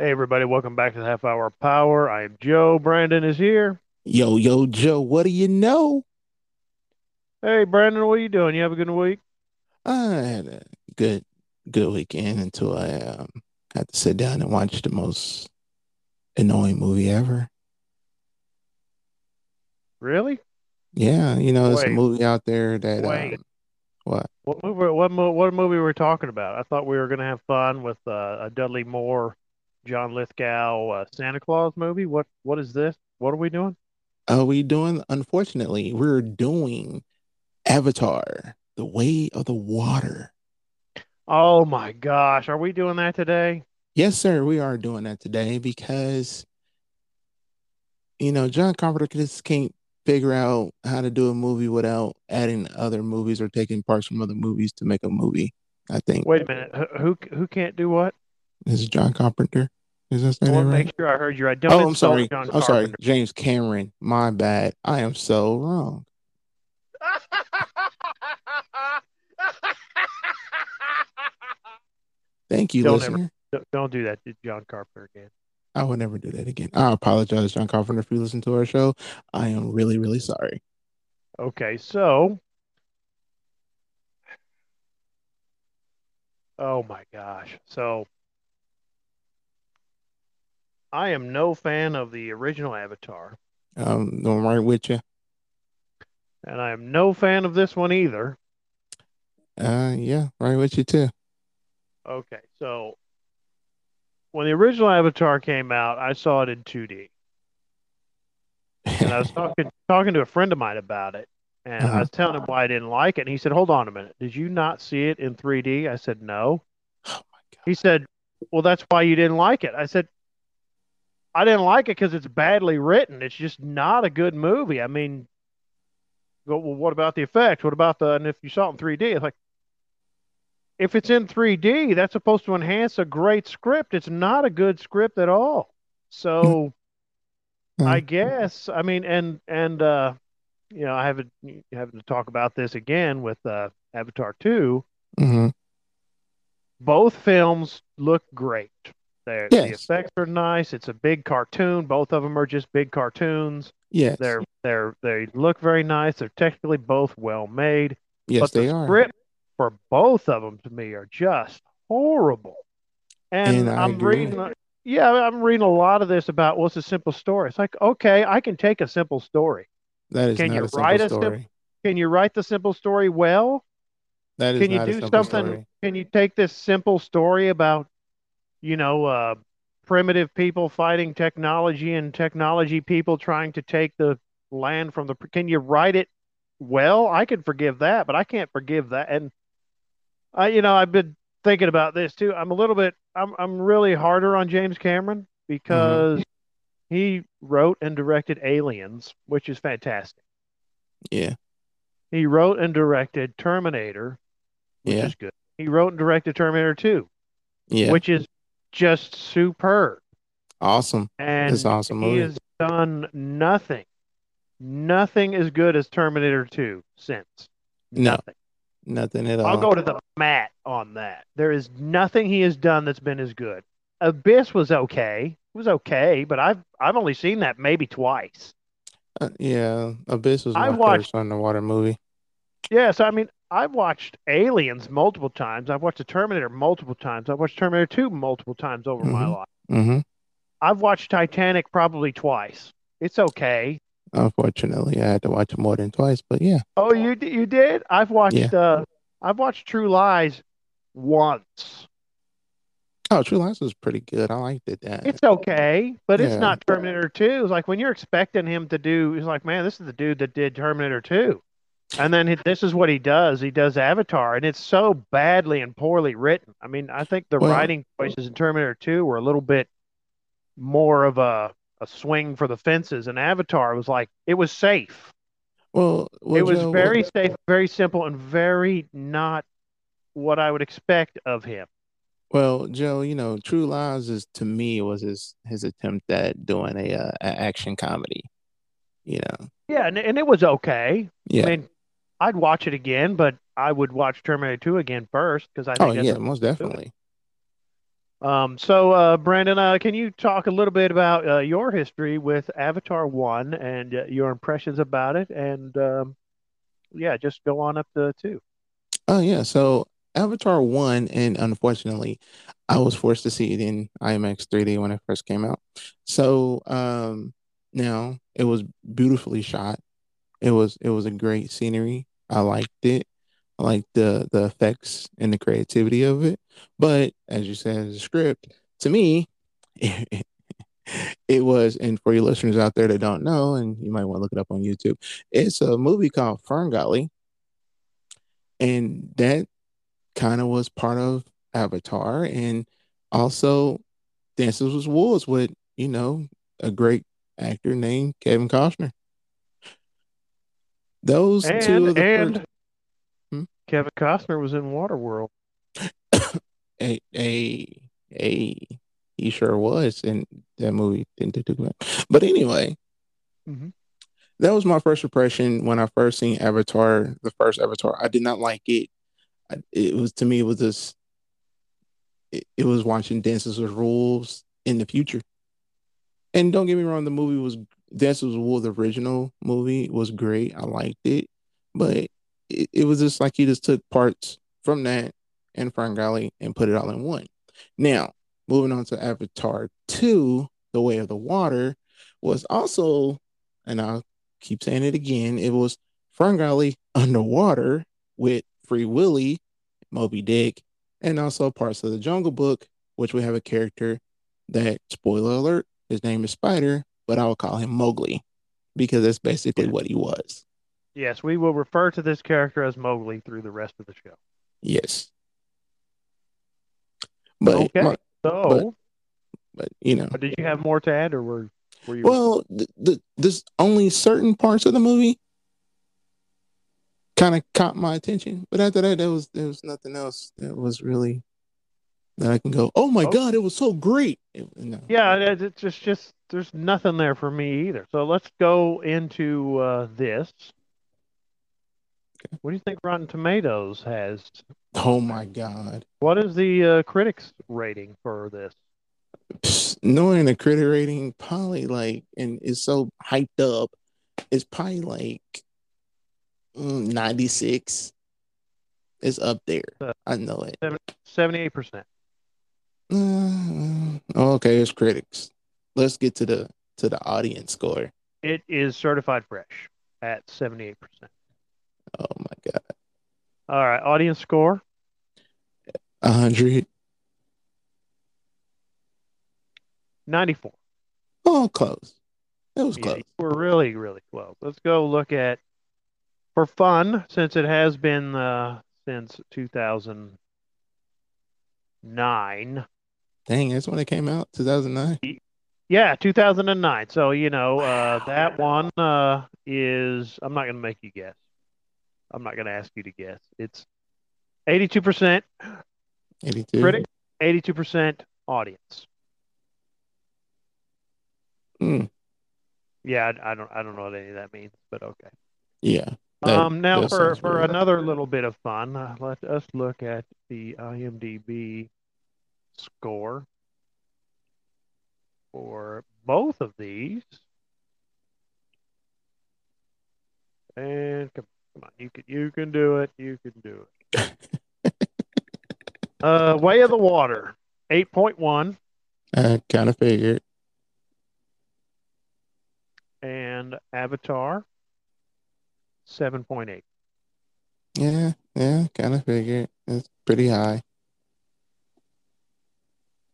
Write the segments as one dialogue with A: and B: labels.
A: Hey, everybody, welcome back to the Half Hour Power. I am Joe. Brandon is here.
B: Yo, yo, Joe, what do you know?
A: Hey, Brandon, what are you doing? You have a good week?
B: I had a good, good weekend until I um, had to sit down and watch the most annoying movie ever.
A: Really?
B: Yeah, you know, there's a movie out there that
A: wait.
B: um, what?
A: What movie? What, what movie were we talking about? I thought we were going to have fun with uh, a Dudley Moore, John Lithgow, uh, Santa Claus movie. What? What is this? What are we doing?
B: Are we doing? Unfortunately, we're doing Avatar: The Way of the Water.
A: Oh my gosh, are we doing that today?
B: Yes, sir, we are doing that today because you know John Carpenter just can't figure out how to do a movie without adding other movies or taking parts from other movies to make a movie. I think
A: Wait a minute. Who who can't do what?
B: this is John Carpenter. Is that
A: I want to make sure I heard you right. Don't
B: Oh, I'm sorry.
A: John
B: I'm sorry. James Cameron. My bad. I am so wrong. Thank you,
A: Don't
B: listener.
A: don't don't do that to John Carpenter again.
B: I will never do that again. I apologize, John Carpenter, if you listen to our show. I am really, really sorry.
A: Okay, so, oh my gosh. So, I am no fan of the original Avatar,
B: Um, I'm right with you.
A: and I am no fan of this one either.
B: Uh, yeah, right with you too.
A: Okay, so when the original Avatar came out, I saw it in 2D, and I was talking talking to a friend of mine about it, and I
B: Uh-huh.
A: was telling him why I didn't like it, and he said, "Hold on a minute, did you not see it in 3D?" I said, "No."
B: Oh my
A: He said, "Well, that's why you didn't like it." I said, "I didn't like it because it's badly written. It's just not a good movie. I mean, well, what about the effects? What about the? And if you saw it in 3D, it's like, if it's in 3D, that's supposed to enhance a great script. It's not a good script at all. So I guess, I mean, and and uh, you know, I haven't having to talk about this again with uh, Avatar 2.
B: hmm
A: Both films look great. They're, the effects are nice. It's a big cartoon. Both of them are just big cartoons.
B: Yes.
A: They're they're they look very nice. They're technically both well made,
B: Yes,
A: but the
B: they are.
A: script for both of them to me are just horrible. And
B: And
A: I'm reading, yeah, I'm reading a lot of this about well, it's a simple story. It's like, okay, I can take a simple story.
B: That is
A: Can
B: not
A: you
B: a simple
A: write a sim- Can you write the simple story well?
B: That is
A: Can you do something?
B: story.
A: Can you take this simple story about, you know, uh, primitive people fighting technology and technology people trying to take the land from the. Can you write it well? I can forgive that, but I can't forgive that. And I, you know, I've been thinking about this too. I'm a little bit. I'm I'm really harder on James Cameron because he wrote and directed Aliens, which is fantastic.
B: Yeah.
A: He wrote and directed Terminator, which
B: Yeah.
A: is good. He wrote and directed Terminator 2,
B: Yeah.
A: which is just superb.
B: Awesome.
A: And
B: It's awesome
A: he has done nothing, nothing as good as Terminator 2 since.
B: No.
A: Nothing.
B: Nothing at all.
A: I'll go to the mat on that. There is nothing he has done that's been as good. Abyss was okay. It was okay, but I've I've only seen that maybe twice.
B: Uh, yeah. Abyss was
A: I
B: my
A: watched
B: first underwater movie.
A: Yeah, so I mean, I've watched Aliens multiple times. I've watched the Terminator multiple times. I've watched Terminator 2 multiple times over my
B: hmm
A: life.
B: hmm
A: I've watched Titanic probably twice. It's okay.
B: Unfortunately, I had to watch it more than twice, but yeah.
A: Oh, you you did? I've
B: Yeah.
A: watched uh I've watched True Lies once.
B: Oh, True Lies was pretty good. I liked it. That.
A: It's okay, but it's not Terminator 2. It's like when you're expecting him to do, it's like, man, this is the dude that did Terminator 2. And then he- this is what he does. He does Avatar, and it's so badly and poorly written. I mean, I think the
B: Well,
A: writing choices in Terminator 2 were a little bit more of a, a swing for the fences, and Avatar was like, it was safe.
B: well,
A: It was
B: Joe. Well,
A: very safe, very simple, and very not what I would expect of him.
B: well, Joe. You know, True Lies is to me was his his attempt at doing a, uh, action comedy. You know.
A: Yeah, and, and it was okay. I
B: Yeah.
A: mean, I'd watch it again, but I would watch Terminator 2 again first because I
B: Oh
A: think that's
B: yeah, most definitely.
A: Um, so, uh, Brandon, uh, can you talk a little bit about uh, your history with Avatar One and uh, your impressions about it? And um, yeah, just go on up to two.
B: Oh yeah, so Avatar one, and unfortunately, I was forced to see it in IMAX 3D when it first came out. So um, now it was beautifully shot. It was it was a great scenery. I liked it. I liked the the effects and the creativity of it. But as you said, the script to me, it, it was, and for your listeners out there that don't know, and you might want to look it up on YouTube, it's a movie called Ferngully, and that kind of was part of Avatar, and also Dances with Wolves with you know a great actor named Kevin Costner. Those
A: And
B: two of the first. Hmm?
A: Kevin Costner was in Waterworld.
B: a a a he sure was, in that movie didn't do. But anyway,
A: Mhm.
B: that was my first impression when I first seen Avatar, the first Avatar. I did not like it. It was to me, it was just it, it was watching Dances with Wolves in the future. And don't get me wrong, the movie was Dances with Wolves, the original movie was great. I liked it, but it, it was just like he just took parts from that and Ferngully and put it all in one. Now, moving on to Avatar 2, The Way of the Water, was also, and I'll keep saying it again, it was Ferngully underwater with Free Willy, Moby Dick, and also parts of the Jungle Book, which we have a character that, spoiler alert, his name is Spider, but I will call him Mowgli because that's basically
A: Yeah.
B: what he was.
A: Yes, we will refer to this character as Mowgli through the rest of the show.
B: Yes. But,
A: Okay.
B: my-
A: So,
B: but you know,
A: did you have more to add, or were were you?
B: well, the, the, there's only certain parts of the movie kind of caught my attention, but after that, there was there was nothing else that was really I can go. Oh my
A: Oh.
B: god, it was so great. No.
A: yeah, it's just just there's nothing there for me either. So let's go into uh, this. What do you think Rotten Tomatoes has?
B: Oh my god.
A: What is the uh, critics rating for this?
B: Psst, knowing the critic rating, probably like, and it's so hyped up, it's probably like mm, 96. It's up there.
A: Uh,
B: I know it.
A: Seventy-eight percent.
B: Uh, okay, it's critics. Let's get to the to the audience score.
A: It is certified fresh at seventy-eight percent.
B: Oh my god,
A: All right, audience score
B: a hundred.
A: ninety-four.
B: Oh, close. It was
A: Yeah,
B: close.
A: you were really, really close. Let's go look at for fun, since it has been uh, since 2009.
B: Dang, that's when it came out, two thousand nine.
A: Yeah, 2009. So, you know, uh, that one uh, is, I'm not going to make you guess. I'm not going to ask you to guess. It's 82%
B: Eighty two.
A: critic, 82% audience.
B: Mm,
A: Yeah, I, I don't, I don't know what any of that means, but okay.
B: yeah. That-
A: Um, now for for another little bit of fun, uh, let us look at the IMDb score for both of these. And come, come on, you can you can do it. You can do it. uh, Way of the Water, eight point one,
B: I kind of figured.
A: and Avatar, seven point eight.
B: Yeah, yeah, kind of figured. It's pretty high.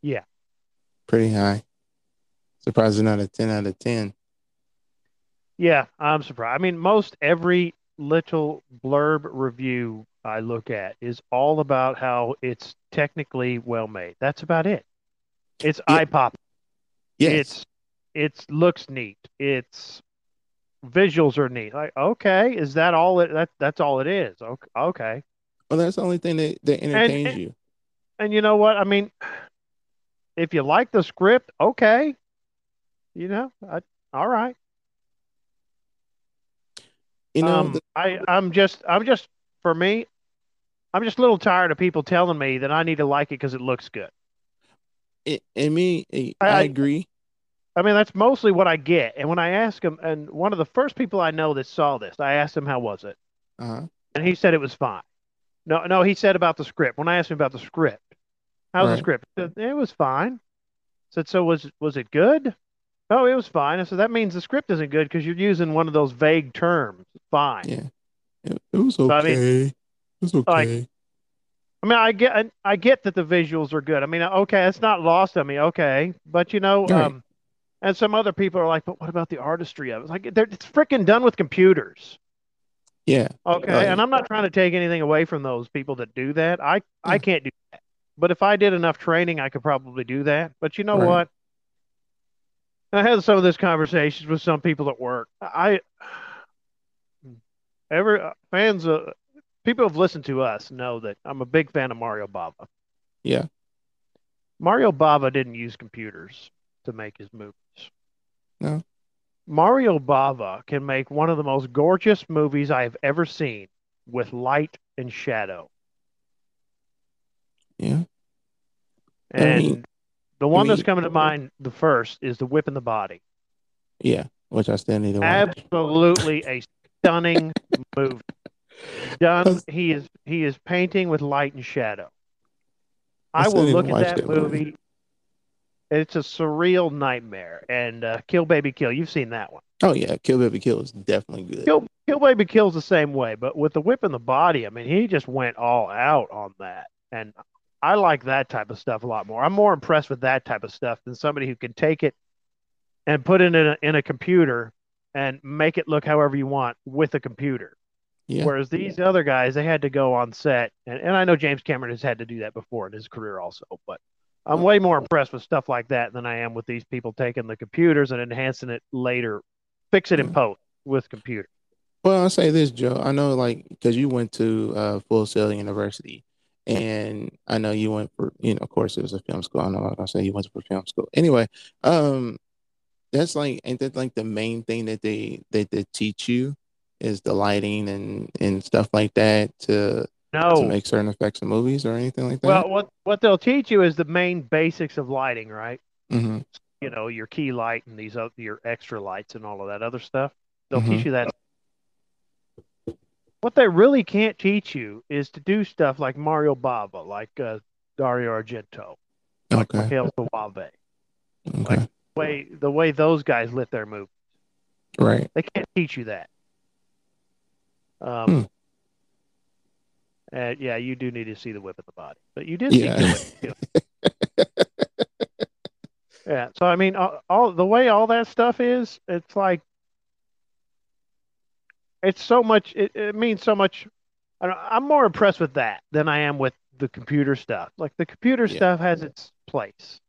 A: Yeah.
B: Pretty high. Surprised not a ten out of ten.
A: Yeah, I'm surprised. I mean, most every little blurb review I look at is all about how it's technically well made. That's about it. It's
B: Yeah.
A: eye pop.
B: Yes.
A: It's it's looks neat. It's visuals are neat. Like, okay, is that all it that that's all it is? Okay. Okay.
B: well, that's the only thing that, that entertains
A: and-
B: you.
A: And you know what? I mean, if you like the script, okay. You know, I, all right.
B: You know,
A: um,
B: the-
A: I, I'm just, I'm just, for me, I'm just a little tired of people telling me that I need to like it because it looks good.
B: it, and me, I,
A: I-
B: I
A: I-
B: agree.
A: I mean, that's mostly what I get. And when I ask him, and one of the first people I know that saw this, I asked him how was it,
B: Uh-huh.
A: and he said it was fine. No, no, he said about the script. When I asked him about the script, how's the script? It was fine. I said, so was was it good? Oh, it was fine. I said that means the script isn't good because you're using one of those vague terms. Fine.
B: Yeah. It, it was
A: I
B: okay.
A: mean,
B: it was okay.
A: I mean, I get, I get that the visuals are good. I mean, okay, it's not lost on me. Okay, but you know,
B: Right.
A: um, and some other people are like, but what about the artistry of it? It's like they're, it's freaking done with computers.
B: yeah.
A: Okay,
B: Right.
A: and I'm not trying to take anything away from those people that do that. I, I can't do that. But if I did enough training, I could probably do that. But you know
B: Right.
A: what? I had some of this conversations with some people at work. I ever uh, fans uh, people who've listened to us know that I'm a big fan of Mario Bava.
B: Yeah.
A: Mario Bava didn't use computers to make his movies.
B: No.
A: Mario Bava can make one of the most gorgeous movies I have ever seen with light and shadow.
B: Yeah. I
A: And
B: mean-
A: the one that's
B: mean-
A: coming to mind the first is The Whip in the Body.
B: Yeah. Which I still need to watch.
A: Absolutely a stunning movie. Done he is he is painting with light and shadow.
B: I
A: I will look at that
B: that movie.
A: movie. It's a surreal nightmare. And uh, Kill Baby Kill, you've seen that one.
B: Oh yeah, Kill Baby Kill is definitely good.
A: Kill Kill Baby Kill's the same way, but with the whip in the body, I mean, he just went all out on that, and I like that type of stuff a lot more. I'm more impressed with that type of stuff than somebody who can take it and put it in a, in a computer and make it look however you want with a computer.
B: Yeah.
A: Whereas these other guys, they had to go on set, and, and I know James Cameron has had to do that before in his career also, but I'm way more impressed with stuff like that than I am with these people taking the computers and enhancing it later, fix it in post with computer.
B: Well, I'll say this, Joe. I know, like, because you went to uh, Full Sail University, and I know you went for, you know, of course, it was a film school. I know I say you went for film school. Anyway, um, that's like, ain't that like the main thing that they that they teach you is the lighting and and stuff like that to to make certain effects in movies or anything like that?
A: Well, what what they'll teach you is the main basics of lighting, right?
B: hmm
A: You know, your key light and these other, your extra lights and all of that other stuff. They'll
B: Mhm.
A: teach you that. What they really can't teach you is to do stuff like Mario Bava, like uh, Dario Argento, like
B: Okay.
A: Michele Soavi.
B: Okay.
A: the way the way those guys lit their movie.
B: Right.
A: They can't teach you that.
B: Hmm.
A: Um, uh, yeah, you do need to see the whip of the body, but you did see
B: Yeah.
A: Kill It Kill. yeah. So I mean, all, all the way all that stuff is, it's like it's so much. It, it means so much. I don't, I'm more impressed with that than I am with the computer stuff. Like the computer
B: Yeah.
A: stuff has its place.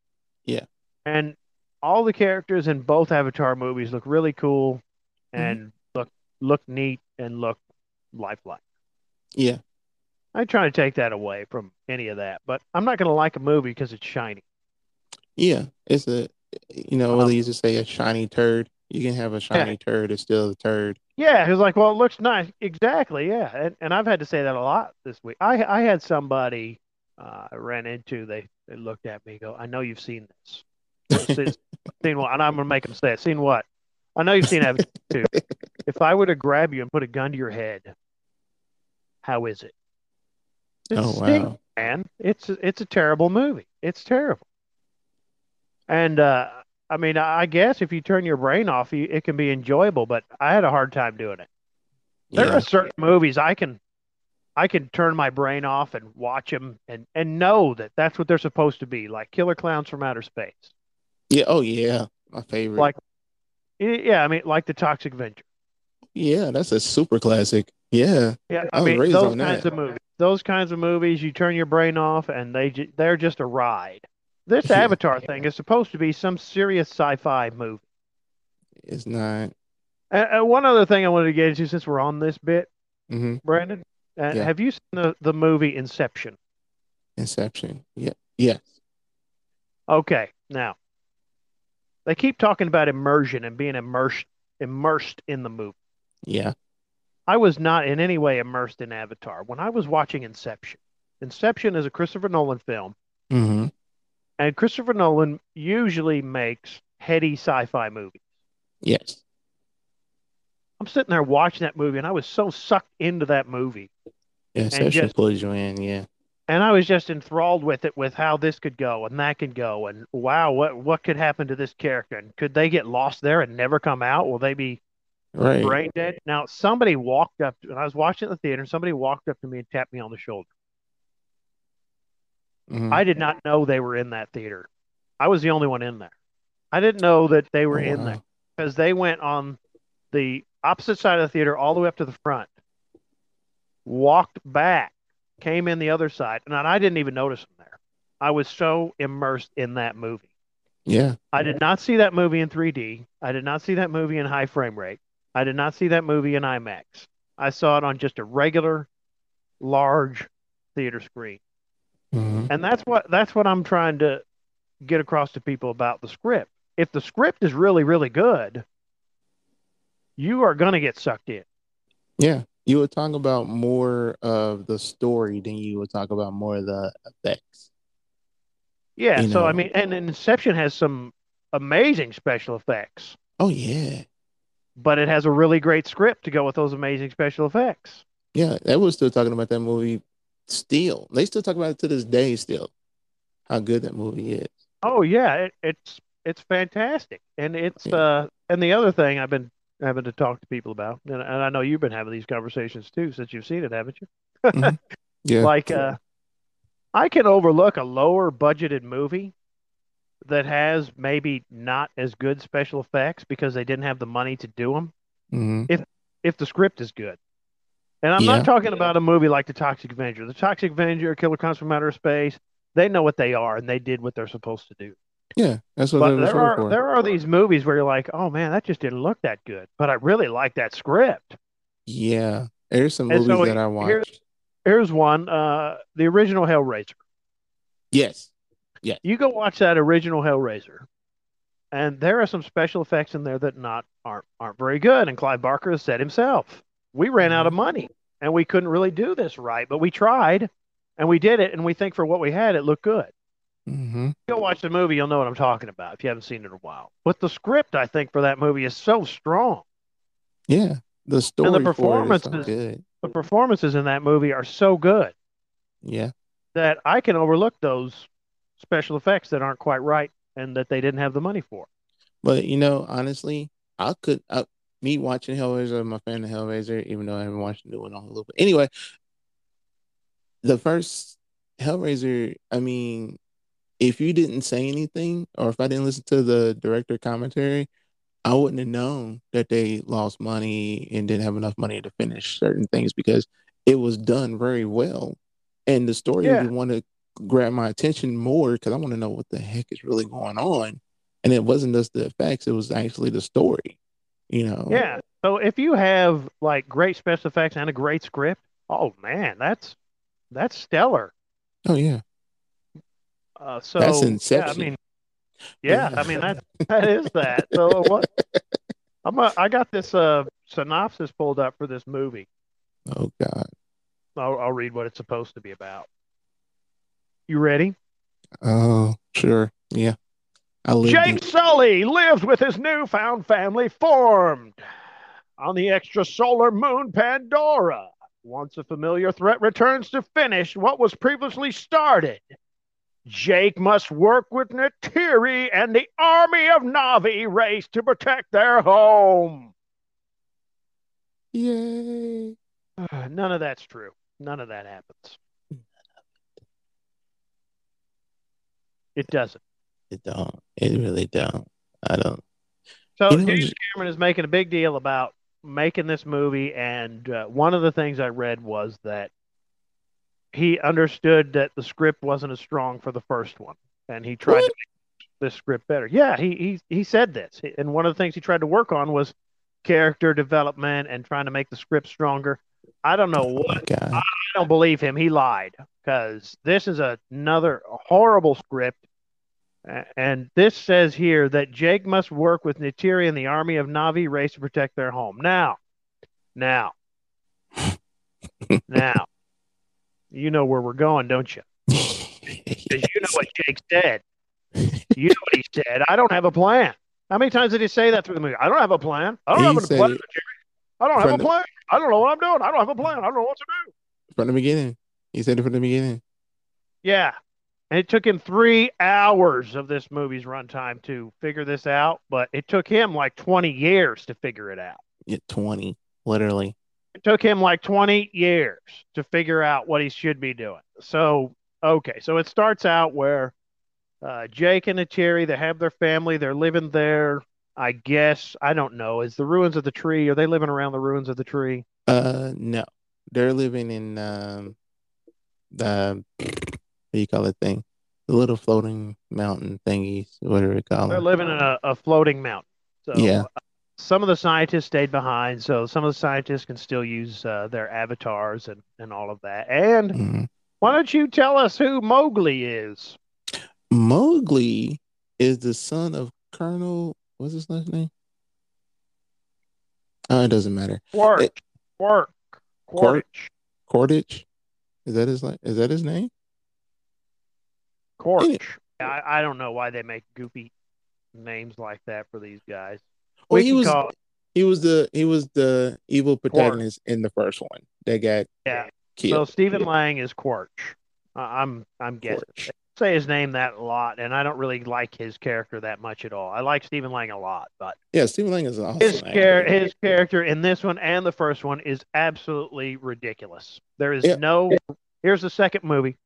B: Yeah.
A: And all the characters in both Avatar movies look really cool
B: Mm-hmm.
A: and look look neat and look lifelike.
B: Yeah.
A: I try to take that away from any of that, but I'm not going to like a movie because it's shiny.
B: Yeah. It's a, you know,
A: Um,
B: what they used to say, a shiny turd. You can have a shiny turd, it's still a turd.
A: Yeah, it's like, well, it looks nice. Exactly, yeah. And and I've had to say that a lot this week. I I had somebody uh, I ran into. They they looked at me, and go, I know you've seen this. seen, seen what? And I'm gonna make them say it. Seen what? I know you've seen Avatar too. If I were to grab you and put a gun to your head, how is it? It
B: Oh,
A: stinks,
B: wow.
A: man. It's it's a terrible movie. It's terrible. And uh, I mean, I guess if you turn your brain off, you, it can be enjoyable. But I had a hard time doing it. There
B: Yeah.
A: are certain movies I can, I can turn my brain off and watch them and and know that that's what they're supposed to be, like Killer Clowns from Outer Space.
B: Yeah. Oh, yeah. My favorite.
A: Like, yeah, I mean, like the Toxic Avenger.
B: yeah, that's a super classic. Yeah.
A: Yeah,
B: I
A: I mean those
B: on
A: kinds
B: that.
A: of movies. Those kinds of movies, you turn your brain off, and they ju- they're just a ride. This. Avatar thing is supposed to be some serious sci-fi movie.
B: It's not.
A: And, and one other thing I wanted to get into, since we're on this bit,
B: hmm
A: Brandon, uh,
B: Yeah.
A: have you seen the, the movie Inception?
B: Inception. Yeah. Yes.
A: Okay, now they keep talking about immersion and being immersed immersed in the movie.
B: Yeah.
A: I was not in any way immersed in Avatar when I was watching Inception. Inception is a Christopher Nolan film.
B: hmm
A: And Christopher Nolan usually makes heady sci-fi movies.
B: Yes.
A: I'm sitting there watching that movie, and I was so sucked into that movie.
B: Yeah, Inception just, pulls you in. Yeah.
A: And I was just enthralled with it, with how this could go and that could go, and wow, what what could happen to this character? And could they get lost there and never come out? Will they be
B: right.
A: brain dead? Now, somebody walked up, and I was watching at the theater, and somebody walked up to me and tapped me on the shoulder. Mm-hmm. I did not know they were in that theater. I was the only one in there. I didn't know that they were oh, in wow. there because they went on the opposite side of the theater all the way up to the front, walked back, came in the other side, and I didn't even notice them there. I was so immersed in that movie.
B: Yeah.
A: I did not see that movie in 3D. I did not see that movie in high frame rate. I did not see that movie in IMAX. I saw it on just a regular, large theater screen. Mm-hmm. And that's what that's what I'm trying to get across to people about the script. If the script is really really good, you are going to get sucked in.
B: Yeah, you would talk about more of the story than you would talk about more of the effects.
A: Yeah, you so know? I mean, and Inception has some amazing special effects.
B: Oh yeah,
A: but it has a really great script to go with those amazing special effects.
B: Yeah, that was still talking about that movie still. They still talk about it to this day still. How good that movie is.
A: Oh yeah, it, it's it's fantastic. And it's yeah. uh and the other thing I've been having to talk to people about, and, and I know you've been having these conversations too since you've seen it, haven't you? mm-hmm. Yeah. Like uh I can overlook a lower budgeted movie that has maybe not as good special effects because they didn't have the money to do them. Mm-hmm. If if the script is good. And I'm yeah. not talking about a movie like The Toxic Avenger. The Toxic Avenger, Killer Clowns from Outer Space, they know what they are and they did what they're supposed to do.
B: Yeah, that's what but
A: there are
B: for.
A: there are these movies where you're like, oh man, that just didn't look that good, but I really like that script.
B: Yeah, there's some movies so that I watched.
A: Here's, here's one, uh, the original Hellraiser.
B: Yes, yeah.
A: You go watch that original Hellraiser, and there are some special effects in there that not aren't aren't very good. And Clive Barker has said himself, we ran out of mm-hmm. money and we couldn't really do this right, but we tried and we did it. And we think for what we had, it looked good.
B: Mm-hmm.
A: Go watch the movie, you'll know what I'm talking about if you haven't seen it in a while. But the script, I think, for that movie is so strong.
B: Yeah, the story and the performances, so good.
A: the performances in that movie are so good.
B: Yeah,
A: that I can overlook those special effects that aren't quite right and that they didn't have the money for.
B: But you know, honestly, I could. I, me watching Hellraiser, a fan of Hellraiser, even though I haven't watched the new one on Hulu. But anyway, the first Hellraiser, I mean, if you didn't say anything or if I didn't listen to the director commentary, I wouldn't have known that they lost money and didn't have enough money to finish certain things because it was done very well. And the story yeah. want to grab my attention more because I want to know what the heck is really going on. And it wasn't just the effects, it was actually the story you know.
A: Yeah. So if you have like great special effects and a great script, oh man, that's that's stellar.
B: Oh yeah.
A: Uh, so that's Inception. Yeah, I mean, yeah, I mean that that is that. So what? I'm a, I got this uh synopsis pulled up for this movie.
B: Oh God.
A: I'll, I'll read what it's supposed to be about. You ready?
B: Oh, sure. Yeah.
A: Jake Sully lives with his newfound family formed on the extrasolar moon Pandora. Once a familiar threat returns to finish what was previously started, Jake must work with Neytiri and the army of Na'vi race to protect their home.
B: Yay.
A: None of that's true. None of that happens. It doesn't.
B: It don't. It really don't. I don't.
A: So you know, James Cameron is making a big deal about making this movie, and uh, one of the things I read was that he understood that the script wasn't as strong for the first one, and he tried what? to make this script better. Yeah, he he he said this, and one of the things he tried to work on was character development and trying to make the script stronger. I don't know oh what. I don't believe him. He lied because this is a, another horrible script and this says here that Jake must work with Neytiri and the army of Na'vi race to protect their home. Now, now, now, you know where we're going, don't you? Because you know what Jake said. You know what he said? I don't have a plan. How many times did he say that through the movie? I don't have a plan. I don't
B: He
A: have a plan.
B: it
A: I don't have a
B: the-
A: plan. I don't know what I'm doing. I don't have a plan. I don't know what to do.
B: from the beginning. He said it from the beginning.
A: Yeah. And it took him three hours of this movie's runtime to figure this out, but it took him like 20 years to figure it out.
B: Yeah, 20, literally.
A: It took him like 20 years to figure out what he should be doing. So, okay. So it starts out where uh, Jake and Neytiri, they have their family. They're living there, I guess. I don't know. Is the ruins of the tree, are they living around the ruins of the tree?
B: Uh, no, they're living in um the what do you call it thing? The little floating mountain thingies, whatever you call it.
A: They're
B: them.
A: living in a, a floating mountain. So
B: Yeah.
A: uh, some of the scientists stayed behind, so some of the scientists can still use uh, their avatars and, and all of that. And
B: Mhm.
A: why don't you tell us who Mowgli is?
B: Mowgli is the son of Colonel. What's his last name? Oh, it doesn't matter.
A: Quark.
B: It-
A: Quark.
B: Quark?
A: Quark.
B: Is that his Is that his name? Any-
A: I, I don't know why they make goofy names like that for these guys.
B: Well,
A: We
B: he was
A: call-
B: he was the he was the evil protagonist in the first one They got
A: yeah. So
B: killed.
A: Stephen Lang is Quark. Uh, I'm I'm guessing.
B: Quarch.
A: say his name that a lot, and I don't really like his character that much at all. I like Stephen Lang a lot, but
B: Yeah, Stephen Lang is awesome.
A: his char- his character in this one and the first one is absolutely ridiculous. There is
B: Yeah.
A: no. Here's the second movie.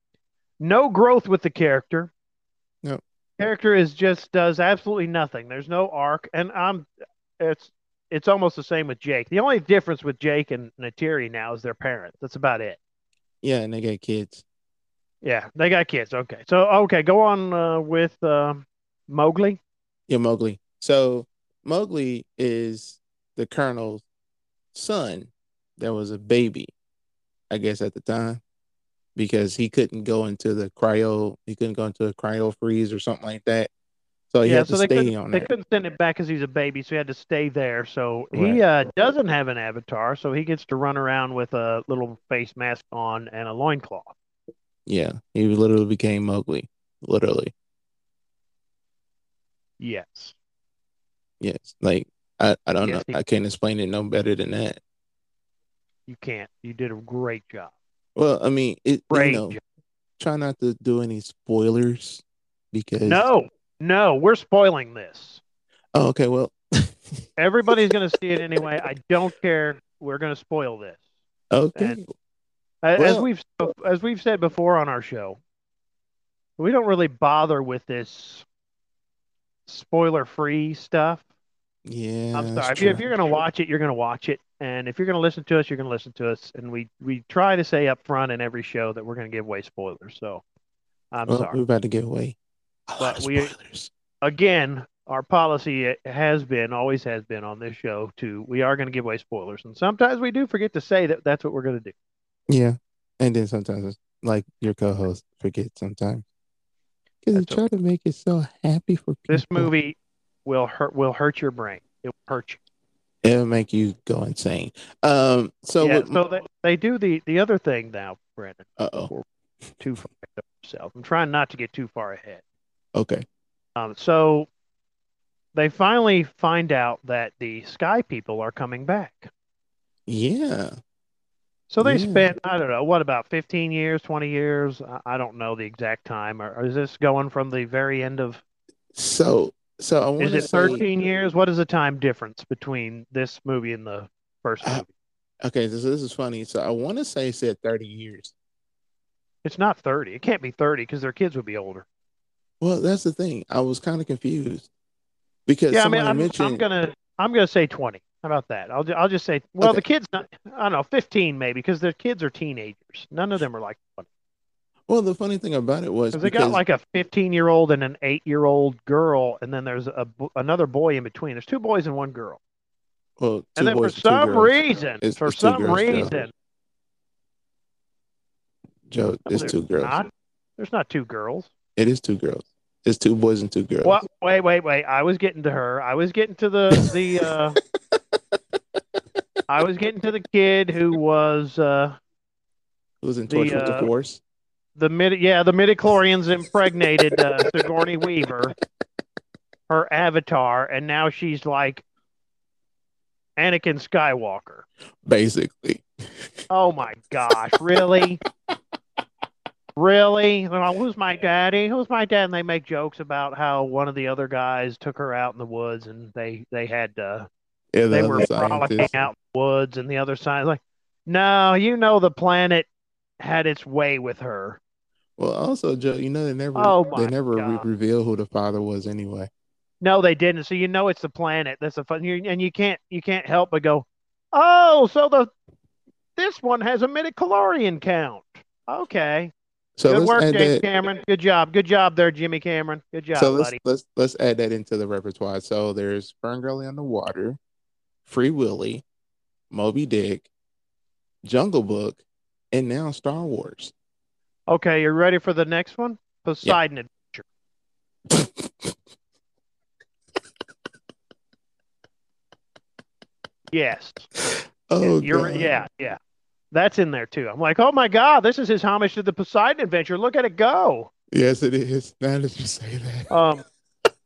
A: No growth with the character.
B: No.
A: Character is just does absolutely nothing. There's no arc, and I'm. It's it's almost the same with Jake. The only difference with Jake and Neytiri now is their parents. That's about it.
B: Yeah, and they got kids.
A: Yeah, they got kids. Okay, so okay, go on uh, with um Mowgli.
B: Yeah, Mowgli. So Mowgli is the colonel's son that was a baby, I guess at the time, because he couldn't go into the cryo. He couldn't go into a cryo freeze or something like that. So he
A: yeah,
B: had
A: so
B: to
A: they
B: stay on
A: they
B: there.
A: couldn't send it back because he's a baby, so he had to stay there. So he uh, doesn't have an avatar, so he gets to run around with a little face mask on and a loincloth.
B: Yeah, he literally became Mowgli. Literally,
A: Yes.
B: yes. Like I, I don't
A: Yes,
B: know. I can't explain it no better than that.
A: You can't. You did a great job.
B: Well, I mean, it. You know, try not to do any spoilers because.
A: No, no, we're spoiling this.
B: Oh, okay. Well.
A: Everybody's going to see it anyway. I don't care. We're going to spoil this.
B: okay.
A: And- As we've as we've said before on our show, we don't really bother with this spoiler-free stuff.
B: Yeah.
A: I'm sorry. If, you, if you're going to watch it, you're going to watch it, and if you're going to listen to us, you're going to listen to us. And we we try to say up front in every show that we're going to give away spoilers. So I'm
B: Well,
A: sorry.
B: we're about to give away a
A: But
B: lot of
A: we- Again, our policy has been, always has been on this show to we are going to give away spoilers, and sometimes we do forget to say that that's what we're going to do.
B: Yeah. And then sometimes, like your co-host forget sometimes because you try to make it so happy for people.
A: This movie will hurt will hurt your brain. It will hurt you.
B: It'll make you go insane. Um. So.
A: yeah,
B: with,
A: so they, they do the the other thing now, Brandon.
B: uh oh.
A: Too far ahead of yourself. I'm trying not to get too far ahead.
B: Okay.
A: Um, so they finally find out that the Sky People are coming back.
B: Yeah.
A: So they
B: Yeah.
A: spent I don't know what about 15 years, 20 years. I, I don't know the exact time. Or, or is this going from the very end of?
B: So. So I want
A: Is it
B: say.
A: 13 years? What is the time difference between this movie and the first
B: Uh,
A: movie?
B: Okay. This, this is funny. So I want to say said thirty years.
A: It's not 30. It can't be 30 because their kids would be older.
B: Well, that's the thing. I was kind of confused because
A: Yeah, I mean, I'm,
B: mentioned.
A: I'm gonna I'm gonna say 20. How about that? I'll I'll just say well,
B: Okay.
A: the kids not I don't know 15 maybe because their kids are teenagers. None of them are like 20.
B: Well, the funny thing about it was
A: Because they got like a 15 year old and an eight year old girl, and then there's a another boy in between. There's two boys and one girl.
B: well, two
A: And then for
B: boys two
A: some reason,
B: It's-
A: for
B: it's
A: some
B: girls,
A: reason,
B: Joe,
A: No,
B: it's
A: there's
B: two girls.
A: not. There's not two girls.
B: It is two girls. It's two boys and two girls.
A: What? Wait, wait, wait. I was getting to her. I was getting to the the. Uh, I was getting to the kid who was uh,
B: Who's in
A: the,
B: Torch with the
A: uh,
B: Force?
A: The mid yeah the midichlorians impregnated uh, Sigourney Weaver, her avatar, and now she's like Anakin Skywalker.
B: Basically.
A: Oh my gosh, really? really? Well, who's my daddy? Who's my dad? And they make jokes about how one of the other guys took her out in the woods and they they had uh
B: Yeah, the
A: they were frolicking out in the woods and the other side like no, you know the planet had its way with her.
B: Well, also, Joe, you know they never
A: Oh
B: they never re- reveal who the father was anyway.
A: No, they didn't. So you know it's the planet. That's a fun. And you can't you can't help but go, oh, so the this one has a midichlorian count. Okay,
B: So
A: good work, James
B: that.
A: Cameron. Good job. Good job there, Jimmy Cameron. Good job,
B: so let's
A: buddy.
B: let's let's add that into the repertoire. So there's Ferngully on the water, Free Willy, Moby Dick, Jungle Book, and now Star Wars.
A: Okay, you're ready for the next one? Poseidon Adventure. Yes.
B: Oh,
A: You're
B: God.
A: yeah, yeah. That's in there too. I'm like, oh my god, this is his homage to the Poseidon Adventure. Look at it go.
B: Yes, it is. Now that you say that.
A: Um,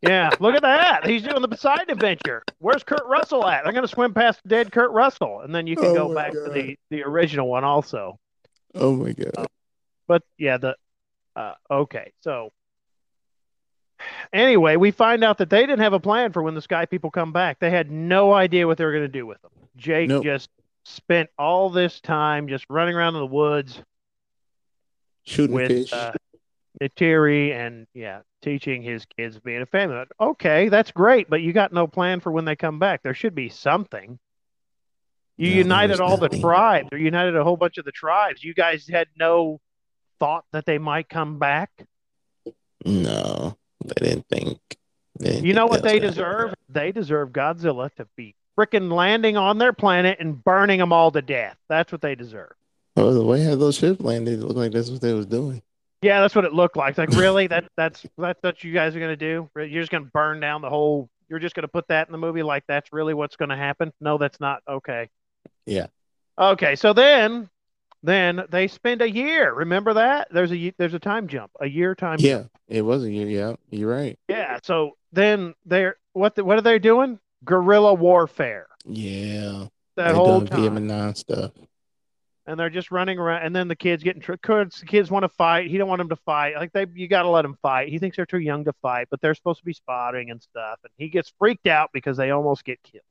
A: yeah, look at that. He's doing the Poseidon Adventure. Where's Kurt Russell at? I'm gonna swim past dead Kurt Russell, and then you can
B: Oh
A: go
B: my
A: back to the the original one also.
B: Oh my God.
A: But yeah, the uh, okay. So anyway, we find out that they didn't have a plan for when the Sky People come back. They had no idea what they were going to do with them. Jake
B: Nope.
A: just spent all this time just running around in the woods
B: Shooting
A: with
B: fish.
A: uh, Neytiri and yeah, teaching his kids being a family. Okay, that's great, but you got no plan for when they come back. There should be something. You
B: No,
A: united all the tribes, or united a whole bunch of the tribes. You guys had no thought that they might come back.
B: no, they didn't think. they didn't
A: You know
B: think
A: what they
B: gonna happen.
A: deserve? They deserve Godzilla to be freaking landing on their planet and burning them all to death. That's what they deserve.
B: Well, the way how those ships landed, it looked like that's what they was doing.
A: Yeah, that's what it looked like. Like, really? That that's that's what you guys are gonna do? You're just gonna burn down the whole? You're just gonna put that in the movie? Like that's really what's gonna happen? No, that's not. Okay.
B: Yeah.
A: Okay. So then, then they spend a year. Remember that? There's a there's a time jump, a year time. jump.
B: Yeah, it was a year. Yeah, you're right.
A: Yeah. So then they're what? The, what are they doing? Guerrilla warfare.
B: Yeah,
A: That
B: they
A: whole time.
B: Vietnam stuff.
A: and they're just running around. And then the kids getting tr- kids, the kids want to fight. He don't want them to fight. Like they, you got to let them fight. He thinks they're too young to fight, but they're supposed to be spotting and stuff. And he gets freaked out because they almost get killed.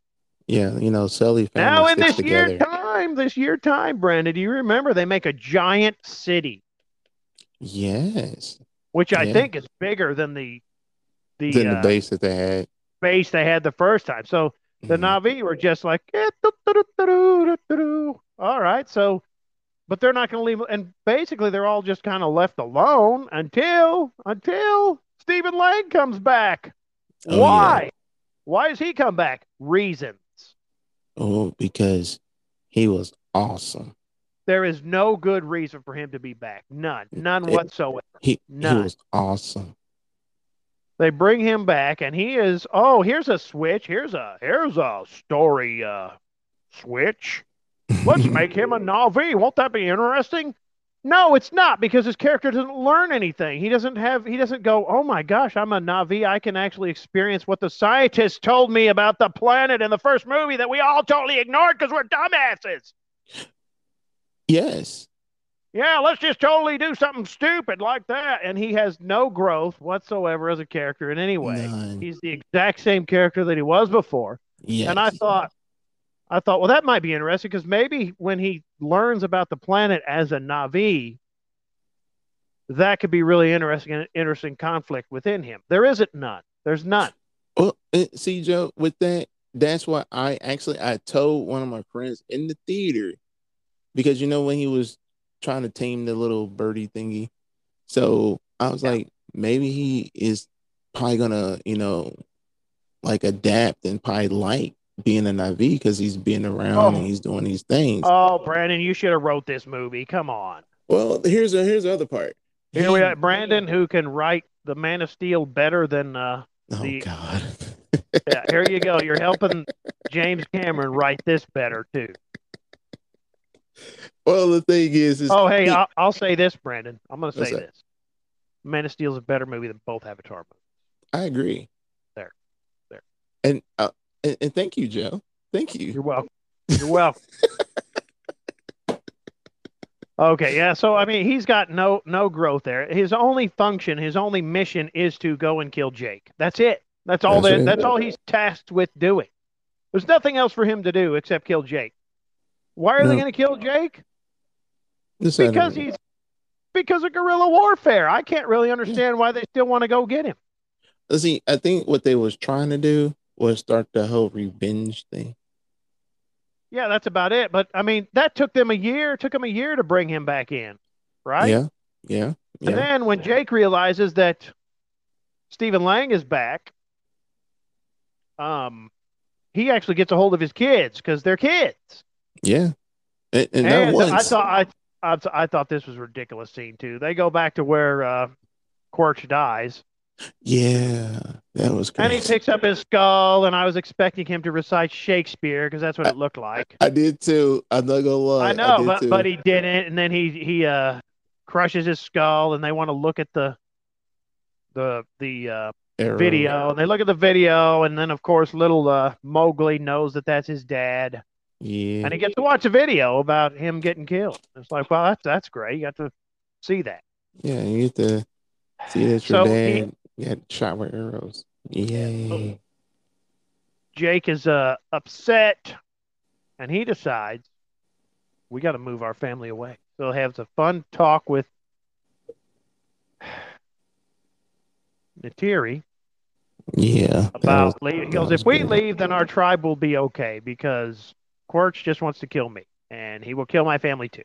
B: Yeah, you know, Sully.
A: Now in this
B: together.
A: year time, this year time, Brandon, do you remember they make a giant city?
B: Yes.
A: Which I
B: yeah.
A: think is bigger than the the,
B: than
A: uh,
B: the base that they had.
A: Base they had the first time. So the
B: mm-hmm.
A: Na'vi were just like, eh, all right, so but they're not going to leave. And basically, they're all just kind of left alone until until Stephen Lang comes back.
B: Oh, Why? Yeah.
A: Why does he come back? Reason.
B: Oh, because he was awesome.
A: There is no good reason for him to be back. None. None
B: It-
A: whatsoever.
B: He
A: None.
B: he was awesome.
A: They bring him back, and he is. Oh, here's a switch. Here's a here's a story uh, switch. Let's make him a Na'vi. Won't that be interesting? No, it's not because his character doesn't learn anything. He doesn't have. He doesn't go. Oh my gosh, I'm a Na'vi. I can actually experience what the scientists told me about the planet in the first movie that we all totally ignored because we're dumbasses.
B: yes.
A: Yeah, let's just totally do something stupid like that. And he has no growth whatsoever as a character in any way.
B: None.
A: He's the exact same character that he was before.
B: Yes.
A: And I thought, I thought, well, that might be interesting because maybe when he learns about the planet as a Na'vi, that could be really interesting, interesting conflict within him. There isn't none. There's none.
B: Well, see, Joe, with that, that's why I actually I told one of my friends in the theater because you know when he was trying to tame the little birdie thingy, so I was
A: Yeah.
B: like, maybe he is probably gonna, you know, like adapt and probably like being an IV because he's being around
A: Oh.
B: and he's doing these things.
A: Oh, Brandon, you should have wrote this movie. Come on.
B: well, here's a, here's the other part.
A: Here we got Brandon, who can write the Man of Steel better than. Uh,
B: Oh
A: the-
B: God.
A: yeah, here you go. You're helping James Cameron write this better too.
B: Well, the thing is, is
A: Oh, hey,
B: he-
A: I'll, I'll say this, Brandon. I'm going to say this. Man of Steel is a better movie than both Avatar movies.
B: I agree.
A: There. There.
B: And, uh, and and thank you, Joe. Thank you.
A: You're welcome. You're welcome. okay, yeah. So I mean, he's got no no growth there. His only function, his only mission is to go and kill Jake. That's it. That's all
B: That's
A: that. That's all he's tasked with doing. There's nothing else for him to do except kill Jake. Why are they going to kill Jake?
B: Of-
A: Because he's because of guerrilla warfare. I can't really understand why they still want to go get him.
B: see, I think what they was trying to do was start the whole revenge thing.
A: Yeah, that's about it. But I mean, that took them a year. Took them a year to bring him back in, right?
B: Yeah, yeah,
A: And then when Jake realizes that Stephen Lang is back, um, he actually gets a hold of his kids because they're kids.
B: Yeah. And, and,
A: And I thought I, I I thought this was a ridiculous scene too. They go back to where uh, Quaritch dies,
B: yeah, that was
A: and he picks up his skull. And I was expecting him to recite Shakespeare because that's what it looked like.
B: I did too. I'm not gonna lie.
A: I know,
B: did
A: but
B: too.
A: but he didn't, and then he he uh crushes his skull, and they want to look at the the the uh,
B: Arrow.
A: video, and they look at the video, and then of course little uh, Mowgli knows that that's his dad,
B: Yeah.
A: and he gets to watch a video about him getting killed. It's like, well, that's that's great. You got to see that.
B: Yeah, you get to see that your
A: So he-
B: got shot with arrows. Yay.
A: Jake is uh upset, and he decides we got to move our family away. So he has a fun talk with Neytiri
B: Yeah. that was-
A: about leave. He goes, if we
B: good.
A: leave, then our tribe will be okay because Quaritch just wants to kill me, and he will kill my family too.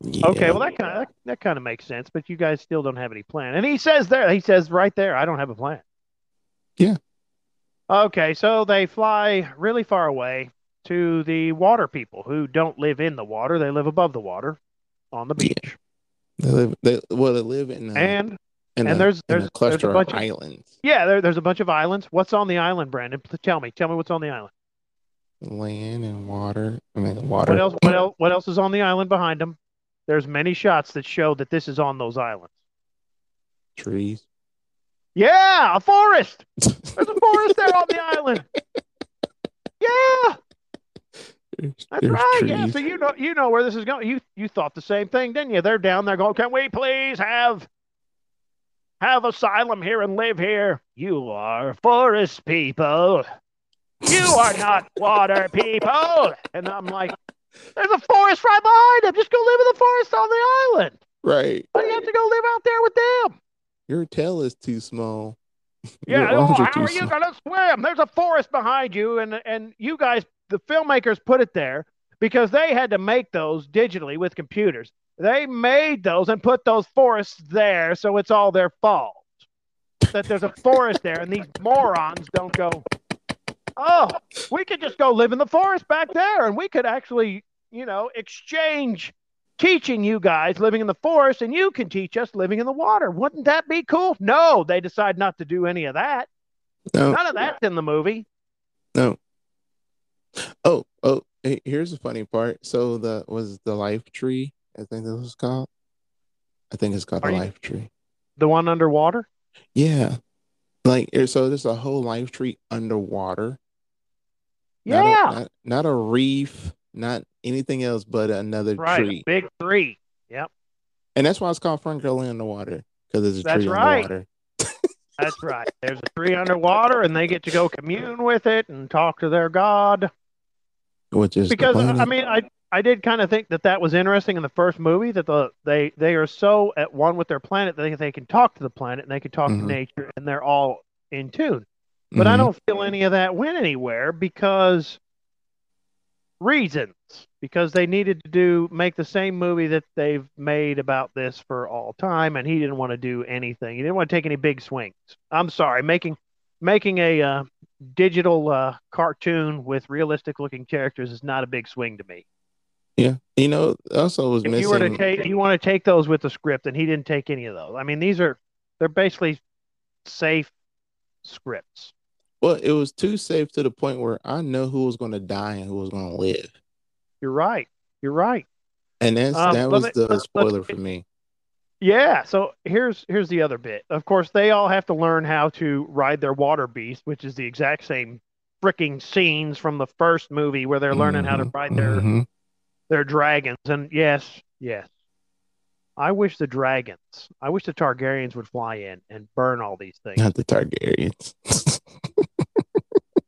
B: Yeah.
A: Okay, well that kind of that, kind of makes sense, but you guys still don't have any plan. And he says there, he says right there, I don't have a plan.
B: Yeah.
A: Okay, so they fly really far away to the water people who don't live in the water; they live above the water on the
B: Yeah.
A: beach.
B: They live. They well, they live in a,
A: And
B: in
A: and
B: a,
A: there's- there's-
B: a cluster
A: there's a
B: of
A: bunch of-
B: islands.
A: yeah, there, there's a bunch of islands. What's on the island, Brandon? Tell me, tell me what's on the island.
B: Land and water. I mean, water.
A: What else? What else? What else is on the island behind them? There's many shots that show that this is on those islands.
B: Trees.
A: Yeah, a forest. There's a forest there on the island. Yeah,
B: There's,
A: that's
B: there's
A: right. Yeah, so you know you know where this is going. You you thought the same thing, didn't you? They're down there going, "Can we please have have asylum here and live here?" You are forest people. You are not water people. And I'm like, "There's a forest right behind them. Just go live in forest on the island.
B: Right.
A: Why do you have to go live out there with them?"
B: Your tail is too small.
A: Yeah, oh,
B: are
A: how are you gonna swim? There's a forest behind you, and and you guys, the filmmakers, put it there because they had to make those digitally with computers. They made those and put those forests there, so it's all their fault that there's a forest there, and these morons don't go. Oh, we could just go live in the forest back there, and we could actually, you know, exchange teaching you guys living in the forest, and you can teach us living in the water. Wouldn't that be cool? No, they decide not to do any of that.
B: No.
A: None of that's in the movie.
B: No. Oh, oh, here's the funny part. So the was the life tree, I think that was called. I think it's called
A: Are
B: the
A: you-
B: life tree.
A: The one underwater.
B: Yeah. Like so there's a whole life tree underwater.
A: Yeah,
B: Not a, not, not a reef, not anything else but another
A: right.
B: tree.
A: Big three. Yep,
B: And that's why it's called Ferngully Water" Because there's a
A: That's
B: tree
A: right.
B: underwater.
A: that's right. There's a tree underwater, and they get to go commune with it and talk to their god.
B: Which is
A: Because I mean, I I did kind of think that that was interesting in the first movie that the they they are so at one with their planet that they, they can talk to the planet and they can talk
B: Mhm.
A: to nature and they're all in tune. But I
B: Mhm.
A: don't feel any of that went anywhere because reasons. Because they needed to do make the same movie that they've made about this for all time, and he didn't want to do anything. He didn't want to take any big swings. I'm sorry, making making a uh, digital uh, cartoon with realistic looking characters is not a big swing to me.
B: Yeah. You know, also was
A: If
B: missing
A: you were to take, you want to take those with the script, and he didn't take any of those. I mean, these are they're basically safe scripts.
B: Well, it was too safe to the point where I know who was gonna die and who was gonna live.
A: You're right. You're right.
B: And that's
A: Um,
B: that was
A: me-
B: the spoiler for me.
A: Yeah, so here's here's the other bit. Of course, they all have to learn how to ride their water beast, which is the exact same freaking scenes from the first movie where they're learning how to
B: Mhm,
A: ride their
B: mhm.
A: their dragons. And yes, yes. I wish the dragons, I wish the Targaryens would fly in and burn all these things.
B: not the Targaryens.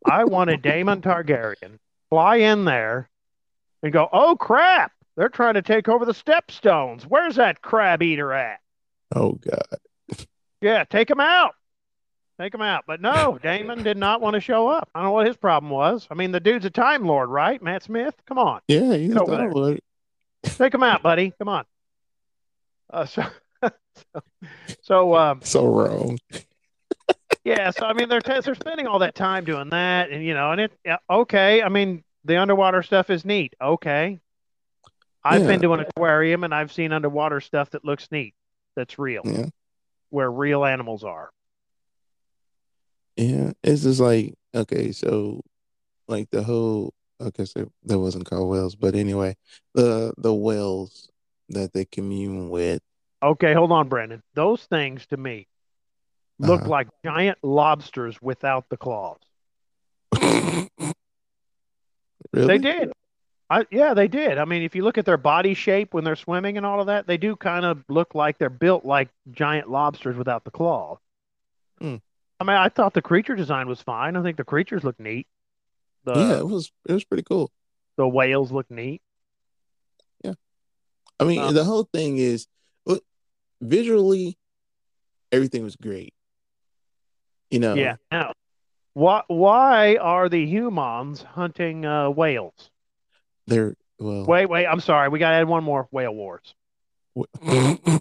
A: I want a Daemon Targaryen fly in there and go, "Oh crap! They're trying to take over the Stepstones. Where's that crab eater at?"
B: oh God.
A: Yeah, take him out. Take him out. But no, Daemon did not want to show up. I don't know what his problem was. I mean, the dude's a Time Lord, right? Matt Smith? Come on.
B: Yeah, he's done
A: there.
B: with.
A: Take him out, buddy. Come on. Uh, so, so, so um,
B: So wrong.
A: Yeah, so I mean, they're, they're spending all that time doing that. And, you know, and it, yeah, okay. I mean, the underwater stuff is neat. Okay. I've
B: Yeah.
A: been to an aquarium and I've seen underwater stuff that looks neat. That's real,
B: Yeah.
A: where real animals are.
B: Yeah. It's just like, okay, so like the whole I guess it, that wasn't called whales, but anyway, the the whales that they commune with.
A: Okay, hold on, Brandon. Those things to me look
B: Uh-huh.
A: like giant lobsters without the claws.
B: really?
A: They did. I, yeah, they did. I mean, if you look at their body shape when they're swimming and all of that, they do kind of look like they're built like giant lobsters without the claw.
B: Hmm.
A: I mean, I thought the creature design was fine. I think the creatures look neat. The
B: yeah, it was it was pretty cool.
A: the whales look neat.
B: Yeah, I mean,
A: Um,
B: the whole thing is visually, everything was great. You know,
A: Yeah. Now, why why are the humans hunting uh, whales?
B: they're well.
A: Wait, wait. I'm sorry. We got to add one more. Whale wars.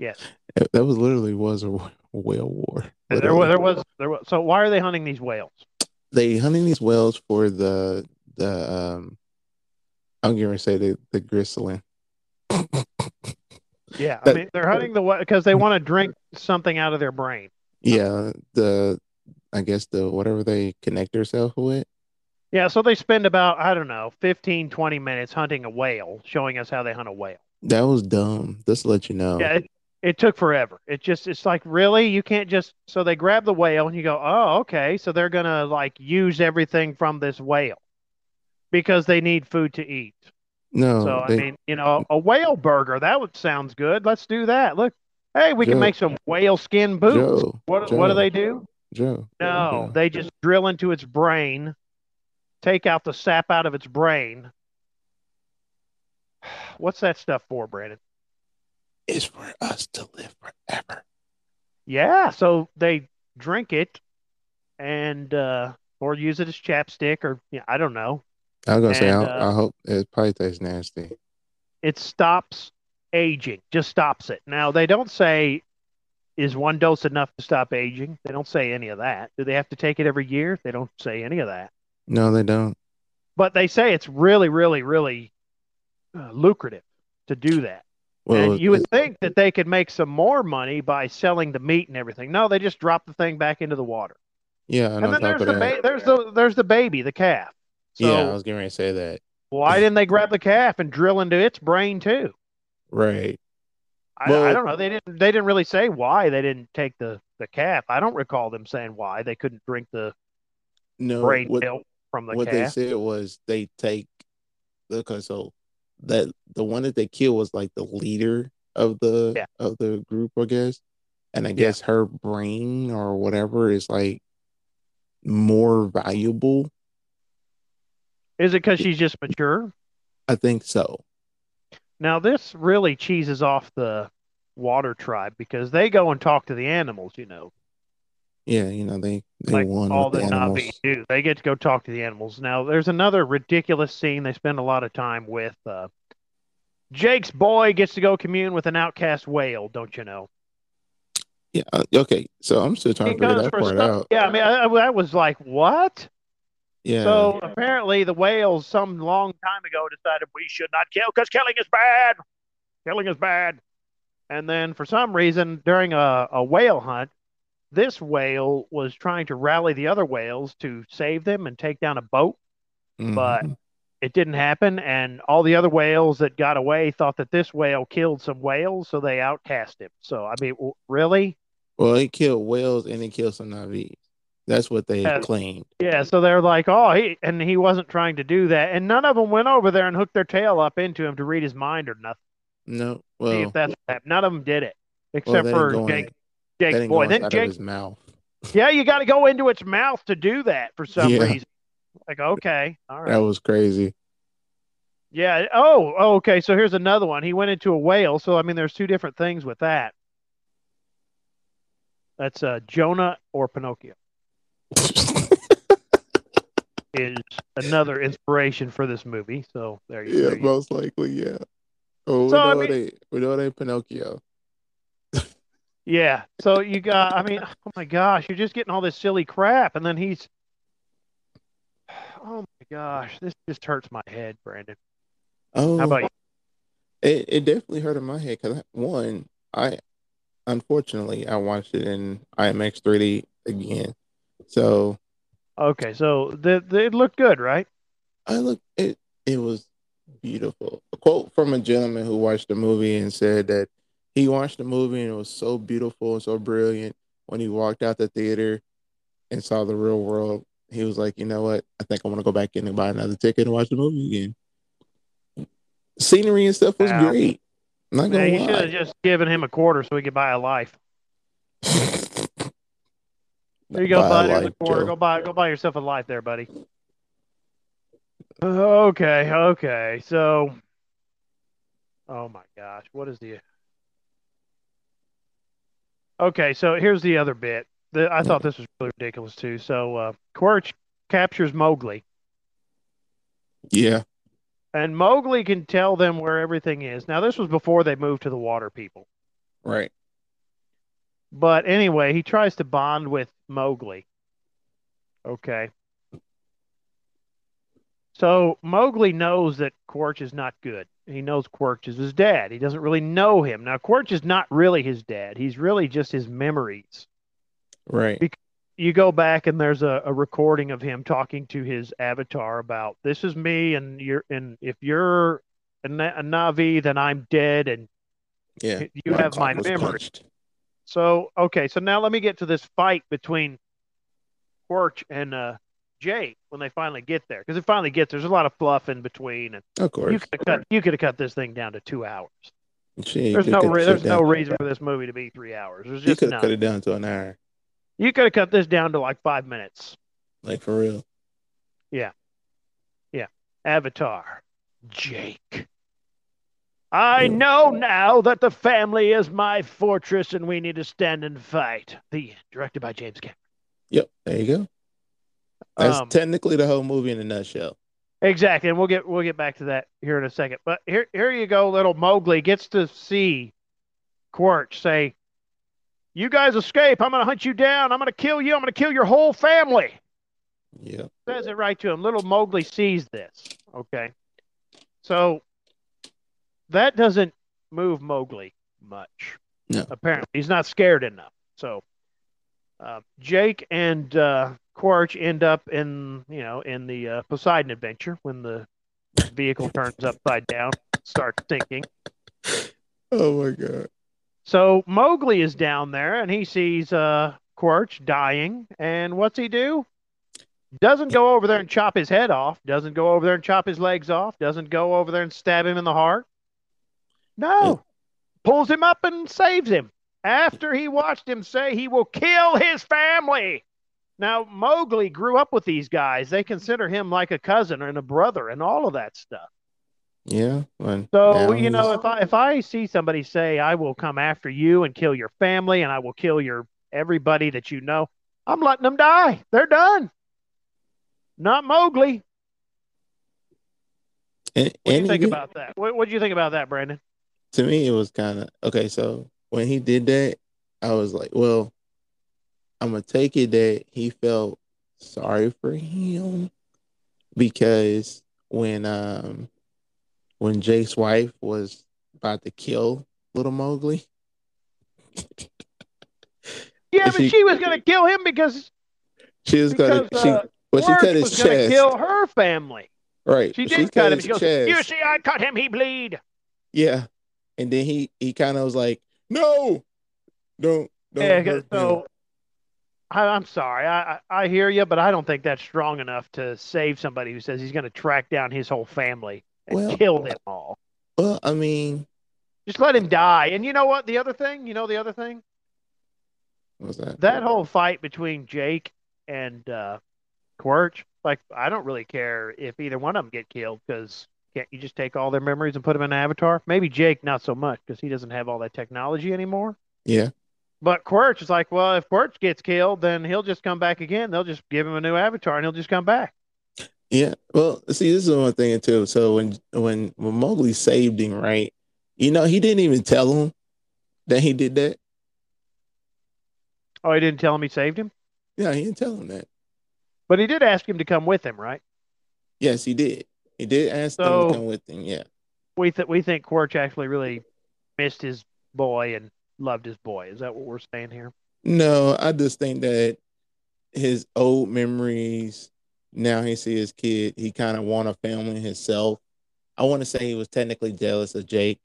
A: Yes.
B: that was literally was a whale war.
A: There was, there was there was. So why are they hunting these whales?
B: They hunting these whales for the the um. I'm to say the the gristling.
A: Yeah, I mean they're hunting the whale because they want to drink something out of their brain.
B: Yeah, the I guess the whatever they connect themselves with.
A: Yeah, so they spend about I don't know 15, 20 minutes hunting a whale, showing us how they hunt a whale.
B: That was dumb. Just to let you know.
A: Yeah, it, it took forever. It just it's like really you can't just so they grab the whale and you go oh okay so they're gonna like use everything from this whale because they need food to eat.
B: no,
A: So
B: they,
A: I mean, you know, a whale burger that would sounds good. Let's do that. Look, hey, we can make some whale skin boots.
B: Joe,
A: what what do they do?
B: Joe.
A: No,
B: Joe.
A: they just drill into its brain, take out the sap out of its brain. What's that stuff for, Brandon?
B: It's for us to live forever.
A: Yeah, so they drink it and uh or use it as chapstick or yeah, I don't know.
B: I was gonna say, I,
A: uh,
B: I hope it probably tastes nasty.
A: It stops aging, just stops it. Now they don't say is one dose enough to stop aging? They don't say any of that. Do they have to take it every year? They don't say any of that.
B: No, they don't.
A: But they say it's really, really, really uh, lucrative to do that.
B: Well,
A: and you would
B: it-
A: think that they could make some more money by selling the meat and everything. No, they just drop the thing back into the water.
B: yeah, and,
A: And, then there's the ba- there's the there's the baby, the calf. So
B: yeah, I was getting ready to say that.
A: why didn't they grab the calf and drill into its brain too?
B: Right.
A: I, I don't know. They didn't they didn't really say why they didn't take the the calf. I don't recall them saying why they couldn't drink the
B: No,
A: brain
B: what,
A: milk from the
B: what they said was they take okay, so that the one that they killed was like the leader of the
A: Yeah.
B: of the group, I guess. And I guess her brain or whatever is like more valuable.
A: Is it because she's just mature?
B: I think so.
A: Now this really cheeses off the water tribe because they go and talk to the animals. You know,
B: Yeah, you know, they they
A: like
B: won
A: all the
B: the.
A: Na'vi do. They get to go talk to the animals. Now, there's another ridiculous scene they spend a lot of time with. Uh, Jake's boy gets to go commune with an outcast whale. Don't you know?
B: Yeah, uh, okay. So I'm still trying to figure that part
A: stuff-
B: out.
A: Yeah, I mean, I, I that was like what?
B: Yeah.
A: So apparently, the whales some long time ago decided we should not kill because killing is bad. Killing is bad. And then for some reason, during a, a whale hunt, this whale was trying to rally the other whales to save them and take down a boat. but-
B: Mhm.
A: it didn't happen, and all the other whales that got away thought that this whale killed some whales, so they outcast him. So I mean, really?
B: Well, he killed whales and he killed some Na'vis. That's what they
A: Yeah.
B: claimed.
A: Yeah. So they're like, oh, he and he wasn't trying to do that, and none of them went over there and hooked their tail up into him to read his mind or nothing.
B: No,
A: See
B: well,
A: if that's what happened. None of them did it, except
B: they
A: for Jake.
B: they
A: Jake boy. Then
B: inside of
A: Jake
B: his mouth.
A: Yeah, you got to go into its mouth to do that for some
B: Yeah.
A: reason. Like, okay, all right.
B: That was crazy.
A: Yeah. Oh, oh, okay. So here's another one. He went into a whale. So I mean, there's two different things with that. That's uh, Jonah or Pinocchio is another inspiration for this movie. So there you, go.
B: yeah,
A: there you
B: most likely, yeah. Oh, we
A: So, I
B: know
A: mean-
B: they we know they Pinocchio.
A: Yeah. So you got. I mean, oh my gosh, you're just getting all this silly crap, and then he's. Oh my gosh, this just hurts my head, Brandon.
B: Oh,
A: How about you?
B: It it definitely hurt in my head because one, I unfortunately I watched it in IMAX 3D again, so
A: Okay, so the, the it looked good, right?
B: I look it it was beautiful. A quote from a gentleman who watched the movie and said that he watched the movie and it was so beautiful and so brilliant. When he walked out the theater and saw the real world, he was like, you know what? I think I want to go back in and buy another ticket and watch the movie again. Scenery and stuff was
A: Wow.
B: great. I'm not gonna
A: you should have just given him a quarter so he could buy a life. There you go,
B: Buy
A: bud. Here's a quarter.
B: Joe.
A: Go buy go buy yourself a life there, buddy. Okay, okay. So Oh my gosh, what is the Okay, so here's the other bit. The, I thought this was really ridiculous too. So uh Quaritch captures Mowgli
B: Yeah,
A: and Mowgli can tell them where everything is. Now this was before they moved to the water people.
B: right.
A: But anyway, he tries to bond with Mowgli. Okay. So Mowgli knows that Quaritch is not good. He knows Quaritch is his dad. He doesn't really know him. Now, Quaritch is not really his dad. He's really just his memories.
B: Right.
A: You go back and there's a, a recording of him talking to his avatar about this is me and you're and if you're a, a Na'vi, then I'm dead and
B: Yeah.
A: you have my
B: cock was
A: memory.
B: punched.
A: So okay, so now let me get to this fight between Quaritch and uh, Jake when they finally get there, because it finally gets there's a lot of fluff in between, and
B: Of course.
A: you could have cut you could have cut this thing down to two hours.
B: You
A: There's no re- there's no reason for this movie to be three hours. There's
B: You
A: just
B: could
A: no.
B: have cut it down to an hour,
A: You could have cut this down to like five minutes.
B: like for real. Yeah. Yeah.
A: Avatar, Jake. I know now that the family is my fortress and we need to stand and fight. The. Directed by James Cameron.
B: Yep. There you go. That's
A: Um,
B: technically the whole movie in a nutshell.
A: Exactly, and we'll get we'll get back to that here in a second. But here here you go, little Mowgli gets to see Quaritch say, "You guys escape. I'm going to hunt you down. I'm going to kill you. I'm going to kill your whole family."
B: Yeah.
A: Says it right to him. Little Mowgli sees this. Okay, so that doesn't move Mowgli much.
B: No.
A: Apparently, he's not scared enough. So uh, Jake and uh, Quaritch end up in you know in the uh, Poseidon adventure when the vehicle turns upside down, starts sinking.
B: Oh my god.
A: So Mowgli is down there and he sees uh, Quaritch dying, and what's he do? Doesn't go over there and chop his head off. Doesn't go over there and chop his legs off. Doesn't go over there and stab him in the heart. No, pulls him up and saves him after he watched him say he will kill his family. Now Mowgli grew up with these guys. They consider him like a cousin and a brother and all of that stuff.
B: Yeah.
A: So you know, if I if I see somebody say I will come after you and kill your family and I will kill your everybody that you know, I'm letting them die. They're done. Not Mowgli. What do you think about that? What what do you think about that, Brandon?
B: To me it was kind of okay so when he did that i was like well i'm gonna take it that he felt sorry for him because when um when jake's wife was about to kill little mowgli
A: Yeah, but
B: she-
A: she was gonna kill him because
B: she was gonna she
A: uh,
B: well she cut his chest
A: kill her family.
B: Right.
A: She
B: She cut
A: cut him.
B: his
A: She goes,
B: chest.
A: "You see, I cut him. He bleed."
B: Yeah. And then he he kind of was like, no, don't don't
A: Yeah. So I, I'm sorry. I, I I hear you, but I don't think that's strong enough to save somebody who says he's going to track down his whole family and
B: Well-
A: kill them all.
B: Well, I mean,
A: Just let him die. And you know what? The other thing, you know, the other thing,
B: what's that?
A: that whole fight between Jake and uh, Quaritch, like I don't really care if either one of them get killed because can't you just take all their memories and put them in an avatar? Maybe Jake not so much because he doesn't have all that technology anymore.
B: Yeah.
A: But Quaritch is like, well, if Quaritch gets killed, then he'll just come back again. They'll just give him a new avatar and he'll just come back.
B: Yeah. Well, see, this is one thing too. So when when when Mowgli saved him, right? You know, he didn't even tell him that he did that.
A: Oh, he didn't tell him he saved him,
B: Yeah, he didn't tell him that.
A: but he did ask him to come with him, right?
B: Yes, he did. He did ask them
A: So-
B: to come with him. Yeah.
A: We th- we think Quaritch actually really missed his boy and loved his boy. Is that what we're saying here?
B: No, I just think that his old memories. Now he see his kid. He kind of want a family himself. I want to say he was technically jealous of Jake.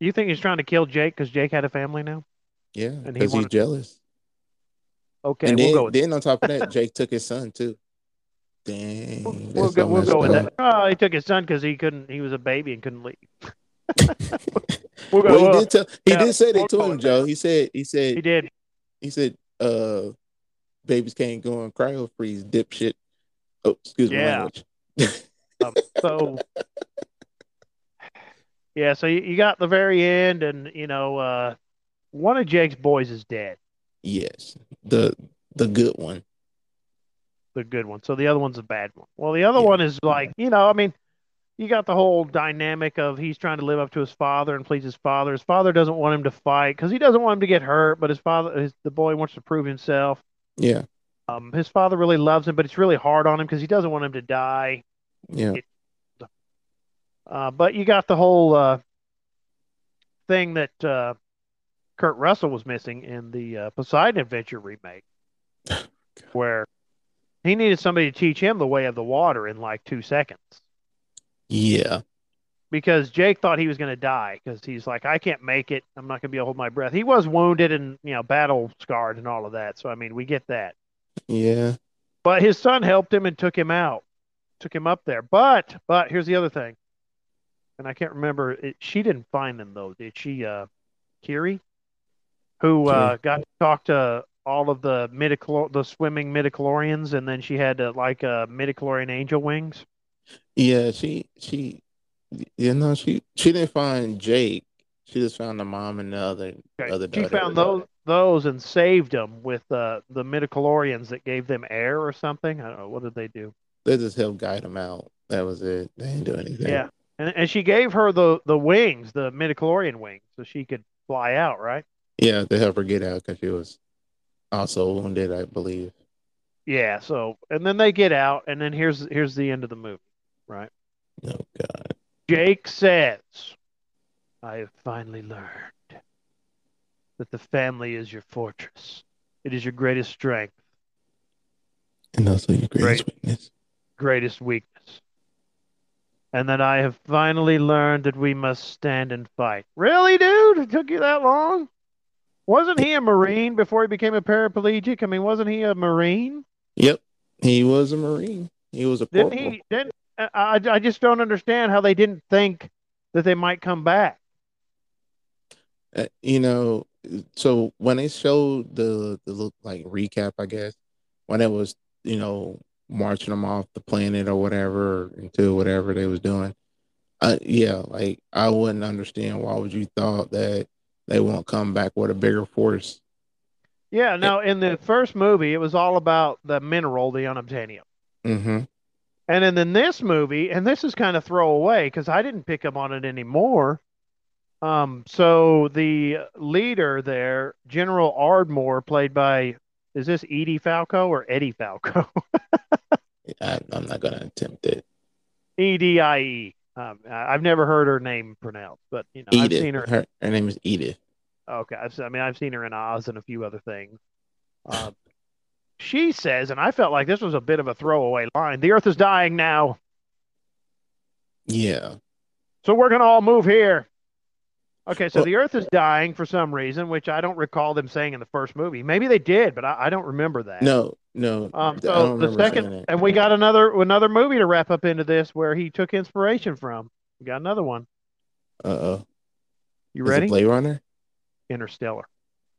A: You think he's trying to kill Jake because Jake had a family now?
B: Yeah,
A: And he
B: because he's jealous.
A: Okay,
B: and
A: we'll
B: then,
A: go with
B: then on top of that, Jake took his son too. Dang,
A: we'll
B: that's
A: go, we'll go with that. Oh, he took his son because he couldn't. He was a baby and couldn't leave. We'll go.
B: Well, he
A: well,
B: did tell. He
A: yeah,
B: did say
A: we'll
B: that to him, Joe. He said. He said.
A: he did.
B: He said. Uh, babies can't go on cryo freeze, dipshit. Oh, excuse
A: Yeah.
B: language.
A: Um, so yeah, so you, you got the very end, and you know, uh, one of Jake's boys is dead,
B: yes, the the good one.
A: The good one. So the other one's a bad one. Well, the other
B: Yeah.
A: one is like, you know, I mean, you got the whole dynamic of he's trying to live up to his father and please his father. His father doesn't want him to fight because he doesn't want him to get hurt, but his father, his, the boy wants to prove himself.
B: Yeah,
A: Um, his father really loves him, but it's really hard on him because he doesn't want him to die.
B: yeah,
A: Uh, but you got the whole uh, thing that uh, Kurt Russell was missing in the uh, Poseidon Adventure remake, where he needed somebody to teach him the way of the water in like two seconds.
B: yeah,
A: Because Jake thought he was going to die because he's like, I can't make it. I'm not going to be able to hold my breath. He was wounded and you know battle scarred and all of that. So I mean, we get that.
B: yeah.
A: But his son helped him and took him out, took him up there. But but here's the other thing, and I can't remember. It, she didn't find them though, did she? Uh, Kiri, who uh, got to talk to all of the midichlor the swimming midichlorians, and then she had uh, like uh, midichlorian angel wings.
B: Yeah, she she you know she she didn't find Jake. She just found the mom and the other
A: Okay.
B: other
A: She found those those and saved them with uh, the midichlorians that gave them air or something. I don't know what did they do.
B: They just helped guide them out. That was it. They didn't do anything.
A: Yeah, and and she gave her the the wings, the midichlorian wings, so she could fly out. Right.
B: Yeah, to help her get out because she was also wounded, I believe.
A: Yeah. So and then they get out, and then here's here's the end of the movie. Right.
B: Oh God.
A: Jake says, "I have finally learned that the family is your fortress. It is your greatest strength,
B: And also your greatest
A: Great.
B: weakness.
A: greatest weakness." And that I have finally learned that we must stand and fight. Really, dude? It took you that long? Wasn't he a Marine before he became a paraplegic? I mean, wasn't he a Marine?
B: Yep. He was a Marine. He was a
A: Didn't
B: corporal.
A: he? Didn't I? I I just don't understand how they didn't think that they might come back.
B: Uh, you know, so when they showed the the look like recap, I guess, when it was, you know, marching them off the planet or whatever into whatever they was doing, uh, yeah, like I wouldn't understand why would you thought that they won't come back with a bigger force.
A: Yeah. No, in the first movie, it was all about the mineral, the unobtainium.
B: Mm-hmm.
A: And then in this movie, and this is kind of throwaway because I didn't pick up on it anymore. Um, so the leader there, General Ardmore, played by is this Edie Falco or Eddie Falco?
B: I, I'm not gonna attempt it.
A: E D I E. Um, I- I've never heard her name pronounced, but you know, I've seen her.
B: her. Her name is Edith.
A: Okay, I've, I mean, I've seen her in Oz and a few other things. Uh, she says, and I felt like this was a bit of a throwaway line: "The Earth is dying now."
B: Yeah.
A: So we're gonna all move here. Okay, so
B: Well-
A: the Earth is dying for some reason, which I don't recall them saying in the first movie. Maybe they did, but I, I don't remember that.
B: No, no.
A: Um, so the second, and we got another another movie to wrap up into this where he took inspiration from. We got another one.
B: Uh oh.
A: You
B: Is
A: ready?
B: Blade Runner?
A: Interstellar.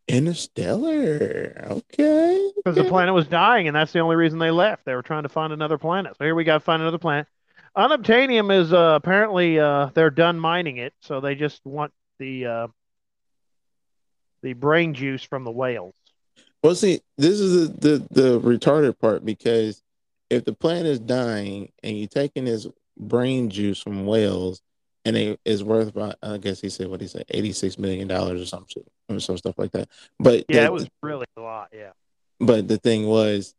B: Interstellar. Okay.
A: Because the planet was dying, and that's the only reason they left. They were trying to find another planet. So here we got to find another planet. Unobtainium is uh, apparently uh, they're done mining it, so they just want the uh, the brain juice from the whales.
B: Well, see, this is the, the the retarded part because if the planet is dying and you're taking this brain juice from whales and it is worth about, I guess he said what he said, eighty six million dollars or some shit or some stuff like that. But
A: Yeah,
B: the-
A: it was really a lot. Yeah.
B: But the thing was,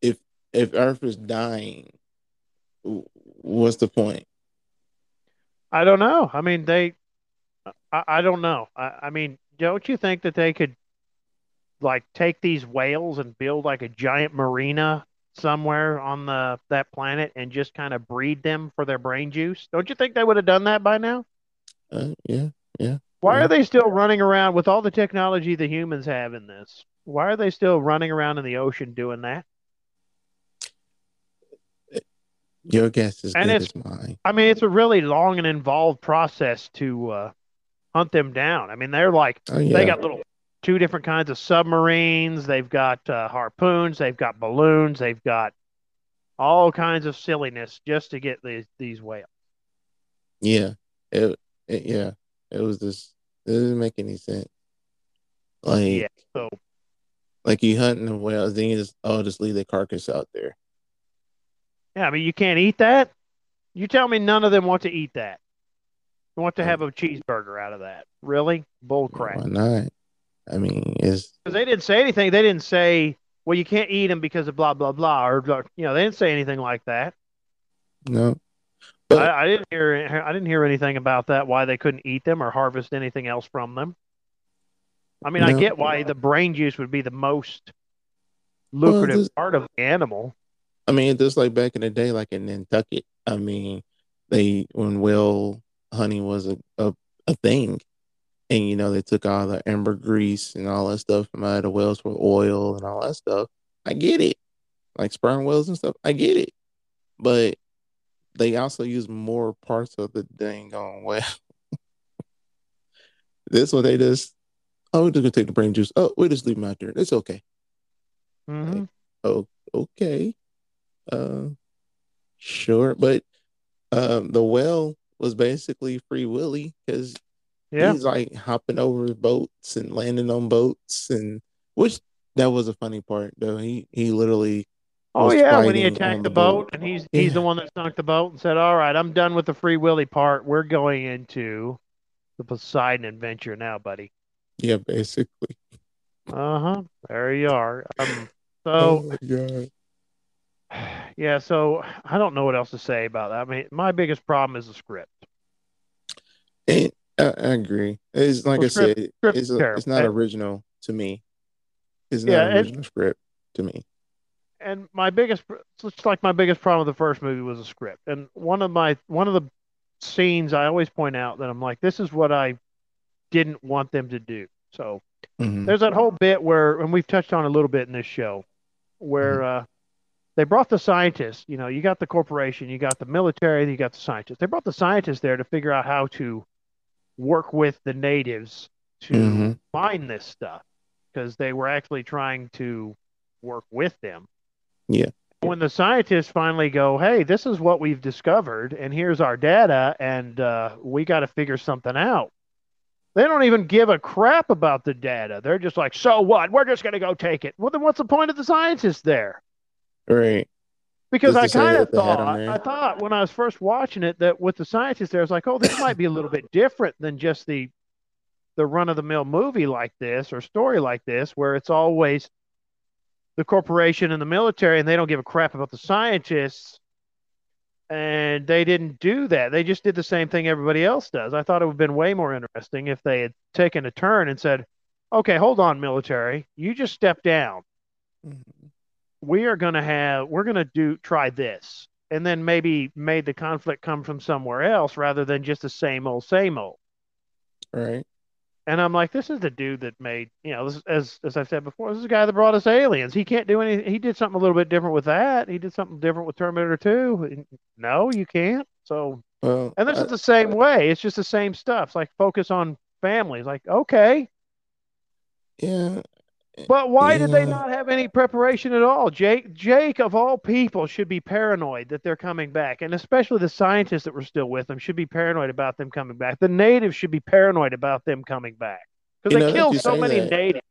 B: if if Earth is dying, what's the point?
A: I don't know. I mean, they. I, I don't know. I, I mean, don't you think that they could, like, take these whales and build like a giant marina somewhere on the that planet and just kind of breed them for their brain juice? Don't you think they would have done that by now?
B: Uh, yeah,
A: Why
B: Yeah.
A: are they still running around with all the technology the humans have in this? Why are they still running around in the ocean doing that?
B: your guess is
A: And
B: good
A: it's-
B: as mine.
A: I mean, it's a really long and involved process to uh, hunt them down. I mean, they're like
B: Oh yeah,
A: They got little two different kinds of submarines. They've got uh, harpoons. They've got balloons. They've got all kinds of silliness just to get these these whales.
B: yeah, it, it yeah, it was just it doesn't make any sense. Like
A: Yeah. So
B: like you hunting the whales, then you just oh just leave the carcass out there.
A: yeah, I mean, you can't eat that. You tell me none of them want to eat that. They want to have a cheeseburger out of that. Really? Bull crap.
B: Why not? I mean, is
A: Because they didn't say anything. They didn't say, well, you can't eat them because of blah blah blah, or you know, they didn't say anything like that.
B: no, but
A: I, I didn't hear. I didn't hear anything about that. Why they couldn't eat them or harvest anything else from them. I mean, I get why the brain juice would be the most lucrative
B: this-
A: part of the animal.
B: I mean, just like back in the day, like in Nantucket. I mean, they when whale hunting was a, a, a thing, and you know they took all the ambergris and all that stuff from out of the whales for oil and all that stuff. I get it, like sperm whales and stuff. I get it, but they also use more parts of the dang on whale. this one they just oh we're just gonna take the brain juice. Oh, we just leave them out there. It's okay.
A: hmm
B: Oh, okay. Uh, sure, but um, the whale was basically free willy because
A: Yeah,
B: he's like hopping over boats and landing on boats, and which that was a funny part though. He he literally
A: Oh yeah, when he attacked the
B: the
A: boat,
B: boat.
A: and he's he's the one that sunk the boat and said, "All right, I'm done with the free willy part. We're going into the Poseidon adventure now, buddy."
B: yeah basically.
A: Uh huh. There you are. Um.
B: Oh
A: So
B: my god.
A: yeah. So I don't know what else to say about that. I mean, my biggest problem is the script.
B: And I, I agree. It's like
A: Well,
B: I
A: script-
B: said,
A: script
B: it's a, it's not
A: And-
B: original to me. It's
A: Yeah,
B: not
A: and-
B: an original script to me.
A: and my biggest it's like my biggest problem with the first movie was the script and one of my one of the scenes i always point out that i'm like this is what i didn't want them to do so
B: Mhm.
A: there's that whole bit where and we've touched on a little bit in this show where uh they brought the scientists you know you got the corporation you got the military you got the scientists they brought the scientists there to figure out how to work with the natives to
B: Mhm.
A: find this stuff because they were actually trying to work with them
B: Yeah.
A: when the scientists finally go, "Hey, this is what we've discovered, and here's our data, and uh, we got to figure something out," they don't even give a crap about the data. They're just like, "So what? We're just going to go take it." Well, then what's the point of the scientists there?
B: Right.
A: Because
B: Just
A: I kind of
B: that they had 'em
A: thought. I thought when I was first watching it that with the scientists there, I was like, "Oh, this might be a little bit different than just the the run of the mill movie like this or story like this, where it's always the corporation and the military, and they don't give a crap about the scientists." And they didn't do that. They just did the same thing everybody else does. I thought it would have been way more interesting if they had taken a turn and said, "Okay, hold on, military, you just step down."
B: Mhm.
A: We are going to have we're going to do try this and then maybe made the conflict come from somewhere else rather than just the same old, same old.
B: Right.
A: And I'm like, this is the dude that made, you know, this, as as I've said before, this is the guy that brought us aliens. He can't do anything. He did something a little bit different with that. He did something different with Terminator 2. No, you can't. So,
B: well,
A: and this
B: I,
A: is the same way. It's just the same stuff. It's like focus on families. Like, okay,
B: yeah,
A: but why did they not have any preparation at all? Jake, Jake of all people should be paranoid that they're coming back, and especially the scientists that were still with them should be paranoid about them coming back. The natives should be paranoid about them coming back because they
B: know
A: killed so many
B: that.
A: natives.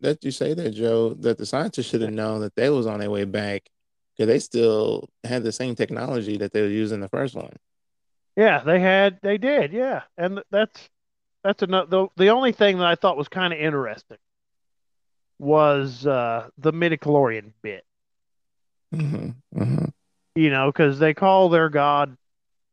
B: that you say that, Joe, that the scientists should have known that they was on their way back because they still had the same technology that they were using the first one.
A: Yeah, they had, they did, yeah, and that's that's another. The, the only thing that I thought was kind of interesting was uh, the midichlorian bit.
B: hmm hmm
A: you know, because they call their god,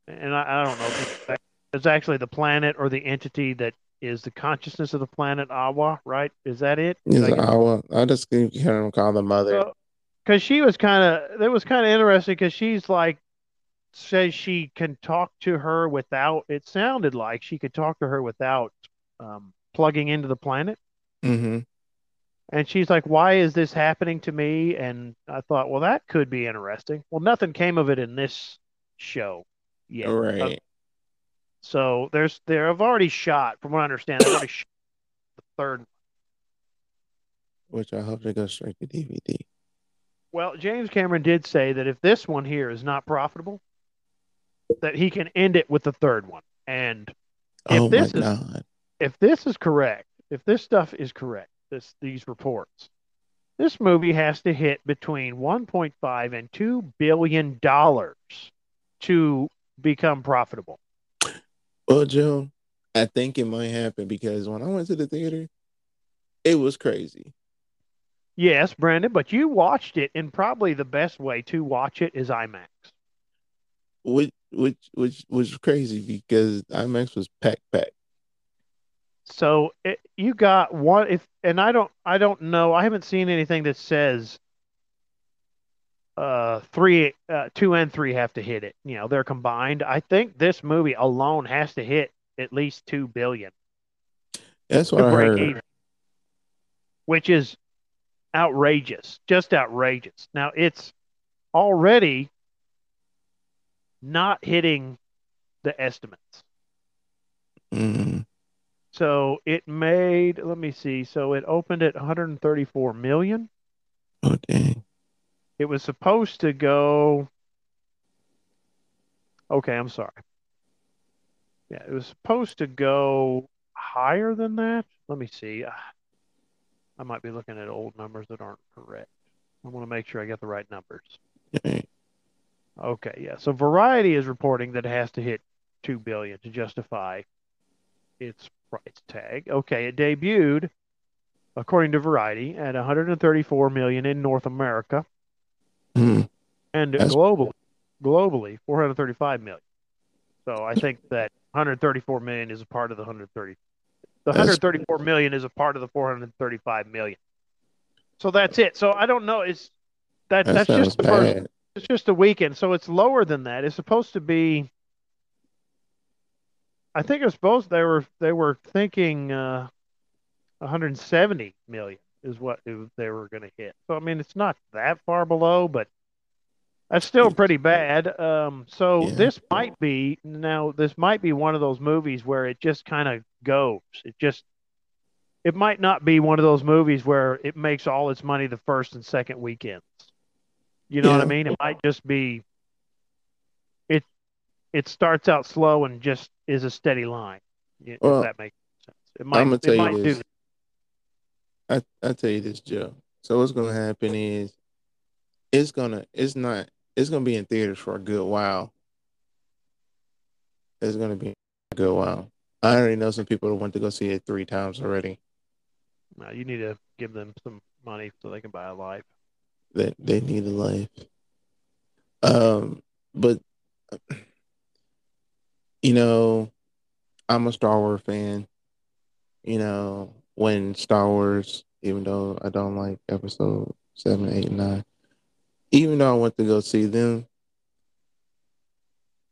A: and I, I don't know, if it's- it's actually the planet or the entity that is the consciousness of the planet Eywa, right? Is that it? Like,
B: an. I just keep hearing him call the mother.
A: because she was kind of, it was kind of interesting because she's like, says she can talk to her without, it sounded like she could talk to her without um, plugging into the planet.
B: hmm
A: And she's like, why is this happening to me? And I thought, well, that could be interesting. Well, nothing came of it in this show yet.
B: Uh, right.
A: So there's there I've already shot, from what I understand, they've already shot the third.
B: Which I hope they go straight to DVD.
A: Well, James Cameron did say that if this one here is not profitable, that he can end it with the third one. And if
B: oh
A: this is
B: God.
A: if this is correct, if this stuff is correct, this these reports, this movie has to hit between 1.5 and 2 billion dollars to become profitable.
B: Well, Joe, I think it might happen because when I went to the theater, it was crazy.
A: Yes, Brandon, but you watched it, and probably the best way to watch it is IMAX.
B: Which which which was crazy because IMAX was packed packed.
A: So it, you got one if, and I don't, I don't know. I haven't seen anything that says uh three, uh, two and three have to hit it. You know, they're combined. I think this movie alone has to hit at least two billion
B: That's what I heard.
A: even, which is outrageous, just outrageous. Now it's already not hitting the estimates.
B: Mm,
A: So it made, let me see. So it opened at 134 million.
B: oh dang.
A: It was supposed to go. Okay, I'm sorry. Yeah, it was supposed to go higher than that. Let me see. Ah, I might be looking at old numbers that aren't correct. I want to make sure I get the right numbers. Okay, yeah. So Variety is reporting that it has to hit 2 billion to justify its price tag. Okay, it debuted according to Variety at 134 million in North America
B: Mm,
A: and
B: That's-
A: globally globally 435 million. So I think that 134 million is a part of the 130 the
B: That's-
A: 134 million is a part of the 435 million. So that's it. So I don't know it's that
B: that
A: that's just the first it's just a weekend, so it's lower than that. It's supposed to be. I think it was supposed they were they were thinking uh, 170 million is what they were going to hit. So I mean, it's not that far below, but that's still pretty bad. Um, so
B: Yeah.
A: this might be now this might be one of those movies where it just kind of goes. It just it might not be one of those movies where it makes all its money the first and second weekends. You know what I mean? It might just be it it starts out slow and just is a steady line. If
B: Well,
A: that makes sense. It might
B: I'ma tell
A: it
B: you
A: might
B: this. I I tell you this, Joe. So what's gonna happen is it's gonna it's not it's gonna be in theaters for a good while. It's gonna be a good while. I already know some people that went to go see it three times already.
A: No, you need to give them some money so they can buy a life.
B: That they need a life. Um, but you know, I'm a Star Wars fan. You know, when Star Wars, even though I don't like episode seven, eight, and nine, even though I went to go see them,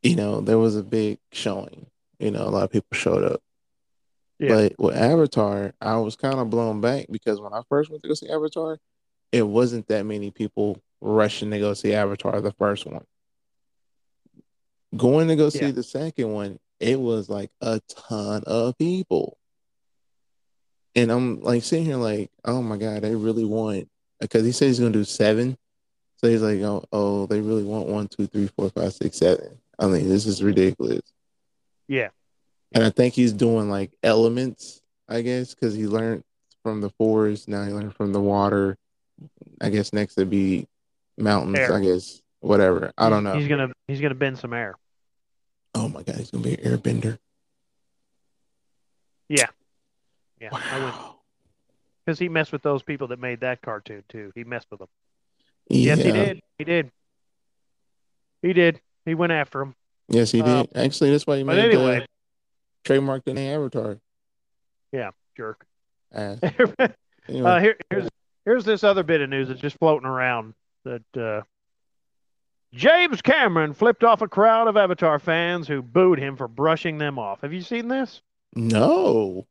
B: you know, there was a big showing. You know, a lot of people showed up.
A: Yeah.
B: But with Avatar, I was kind of blown back because when I first went to go see Avatar, it wasn't that many people rushing to go see Avatar, the first one. Going to go see
A: Yeah.
B: the second one, it was like a ton of people. And I'm like sitting here like, oh my God, they really want because he said he's gonna do seven. So he's like, oh, oh, they really want one, two, three, four, five, six, seven. I mean, this is ridiculous.
A: Yeah.
B: And I think he's doing like elements, I guess, because he learned from the forest. Now he learned from the water. I guess next to be mountains.
A: Air.
B: I guess whatever. I don't know.
A: He's gonna he's gonna bend some air.
B: Oh my god, he's gonna be an airbender.
A: Yeah. Yeah.
B: Wow.
A: because he messed with those people that made that cartoon too. He messed with them.
B: Yeah.
A: Yes, he did. He did. He did. He went after him.
B: Yes, he
A: Uh,
B: did. Actually, that's why he made
A: anyway,
B: the trademark the name Avatar.
A: Yeah, jerk.
B: Uh,
A: uh, here, here's here's this other bit of news that's just floating around that uh, James Cameron flipped off a crowd of Avatar fans who booed him for brushing them off. Have you seen this?
B: no.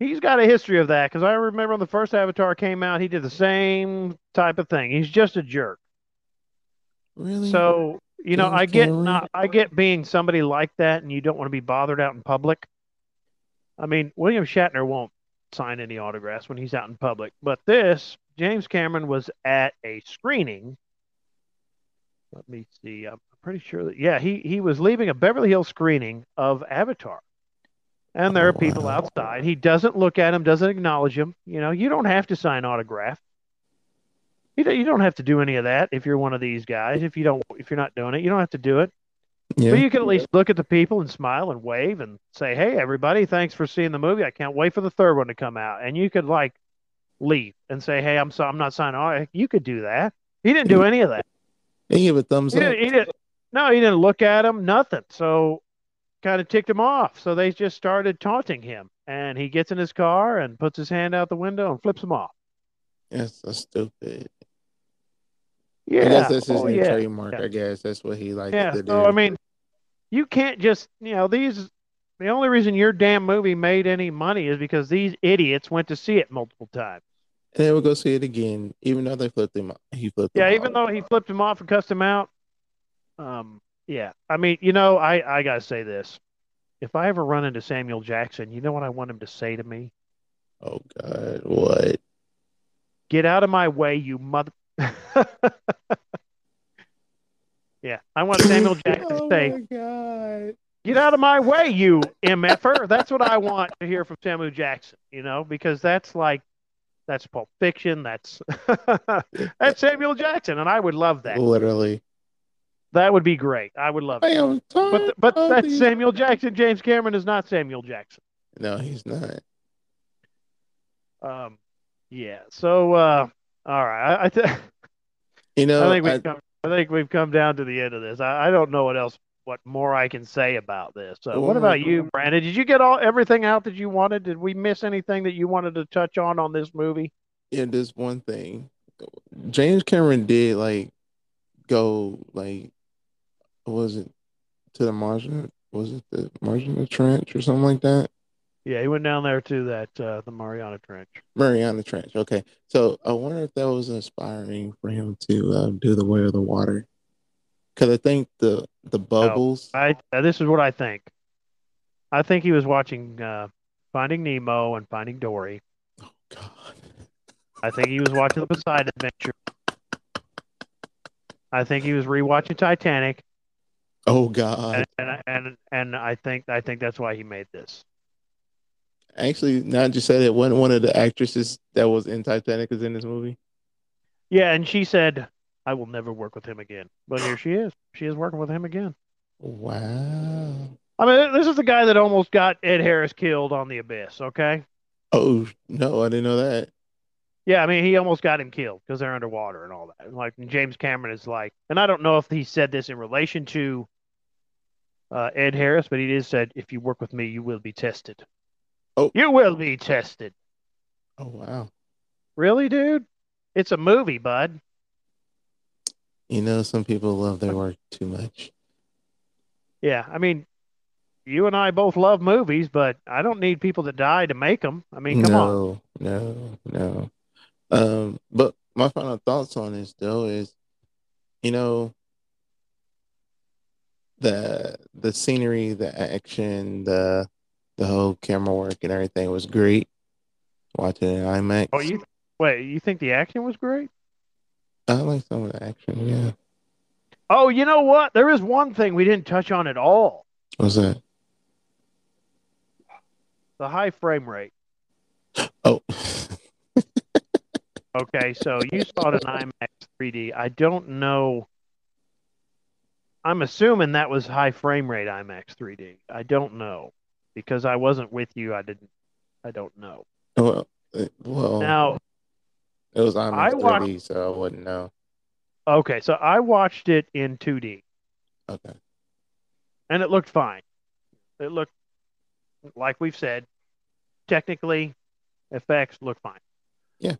A: He's got a history of that because I remember when the first Avatar came out, he did the same type of thing. He's just a jerk.
B: Really?
A: So you know,
B: James
A: I get
B: Cameron?
A: not, I get being somebody like that, and you don't want to be bothered out in public. I mean, William Shatner won't sign any autographs when he's out in public, but this James Cameron was at a screening. Let me see. I'm pretty sure that yeah, he he was leaving a Beverly Hills screening of Avatar. And there are people outside. He doesn't look at him, doesn't acknowledge him. You know, you don't have to sign autograph. You don't, you don't have to do any of that if you're one of these guys. If you don't, if you're not doing it, you don't have to do it.
B: yeah.
A: But you can at least look at the people and smile and wave and say, "Hey, everybody, thanks for seeing the movie. I can't wait for the third one to come out." And you could like leave and say, "Hey, I'm so I'm not signing on." You could do that. He didn't do any of that.
B: He gave a thumbs
A: He
B: up.
A: didn't, he didn't. No, he didn't look at him. Nothing. So kind of ticked him off. So they just started taunting him, and he gets in his car and puts his hand out the window and flips him off.
B: That's so stupid.
A: Yeah.
B: I guess that's his
A: oh,
B: new
A: yeah.
B: trademark.
A: Yeah.
B: I guess that's what he likes
A: Yeah.
B: to do.
A: So I mean, you can't just you know these. The only reason your damn movie made any money is because these idiots went to see it multiple times.
B: And then we'll go see it again, even though they flipped him. Off. He flipped.
A: Yeah, even
B: off.
A: though he flipped him off and cussed him out. Um, yeah. I mean, you know, I I gotta say this. If I ever run into Samuel Jackson, you know what I want him to say to me?
B: Oh God, what?
A: Get out of my way, you mother. yeah, I want Samuel Jackson to
B: oh
A: say,
B: my God.
A: "Get out of my way, you mf'er." That's what I want to hear from Samuel Jackson. You know, because that's like, that's Pulp Fiction. That's that's Samuel Jackson, and I would love that.
B: Literally.
A: That would be great. I would love
B: I
A: it. But th- but that's Samuel Jackson. James Cameron is not Samuel Jackson.
B: No, he's not.
A: Um, yeah. So, uh, all right. I I, th-
B: You know,
A: I think we've come. I think we've come down to the end of this. I, I don't know what else, what more I can say about this. So, what about you, Brandon? Did you get all everything out that you wanted? Did we miss anything that you wanted to touch on on this movie?
B: yeah, this one thing. James Cameron did like go like was it to the margin? Was it the Margin Trench or something like that?
A: Yeah, he went down there to that uh, the Mariana Trench.
B: Mariana Trench. Okay, so I wonder if that was inspiring for him to uh, do the Way of the Water, because I think the the bubbles.
A: I uh, this is what I think. I think he was watching uh, Finding Nemo and Finding Dory.
B: Oh God.
A: I think he was watching the Poseidon Adventure. I think he was rewatching Titanic,
B: Oh God.
A: and, and and and I think I think that's why he made this.
B: Actually, now you said it, one one of the actresses that was in Titanic is in this movie.
A: Yeah, and she said, "I will never work with him again." But here she is. She is working with him again.
B: Wow.
A: I mean, this is the guy that almost got Ed Harris killed on the Abyss. Okay.
B: Oh no, I didn't know that.
A: Yeah, I mean, he almost got him killed because they're underwater and all that. Like James Cameron is like, and I don't know if he said this in relation to uh, Ed Harris, but he did said, "If you work with me, you will be tested."
B: Oh.
A: you will be tested.
B: Oh wow.
A: Really, dude? It's a movie, bud.
B: You know, some people love their work too much.
A: Yeah, I mean, you and I both love movies, but I don't need people to die to make them. I mean, come
B: no, on. No, no, Um, but my final thoughts on this though is, you know, the the scenery, the action, the the whole camera work and everything was great. Watching it in IMAX.
A: Oh, you wait? You think the action was great?
B: I like some of the action. Yeah.
A: Oh, you know what? There is one thing we didn't touch on at all.
B: What's that?
A: The high frame rate.
B: Oh.
A: okay, so you saw it in IMAX 3D. I don't know. I'm assuming that was high frame rate IMAX 3D. I don't know because I wasn't with you. I didn't. I don't know.
B: Well, well.
A: Now,
B: it was IMAX 3D, watched, so I wouldn't know.
A: Okay, so I watched it in 2D.
B: Okay.
A: And it looked fine. It looked like we've said, technically, effects look fine.
B: Yeah.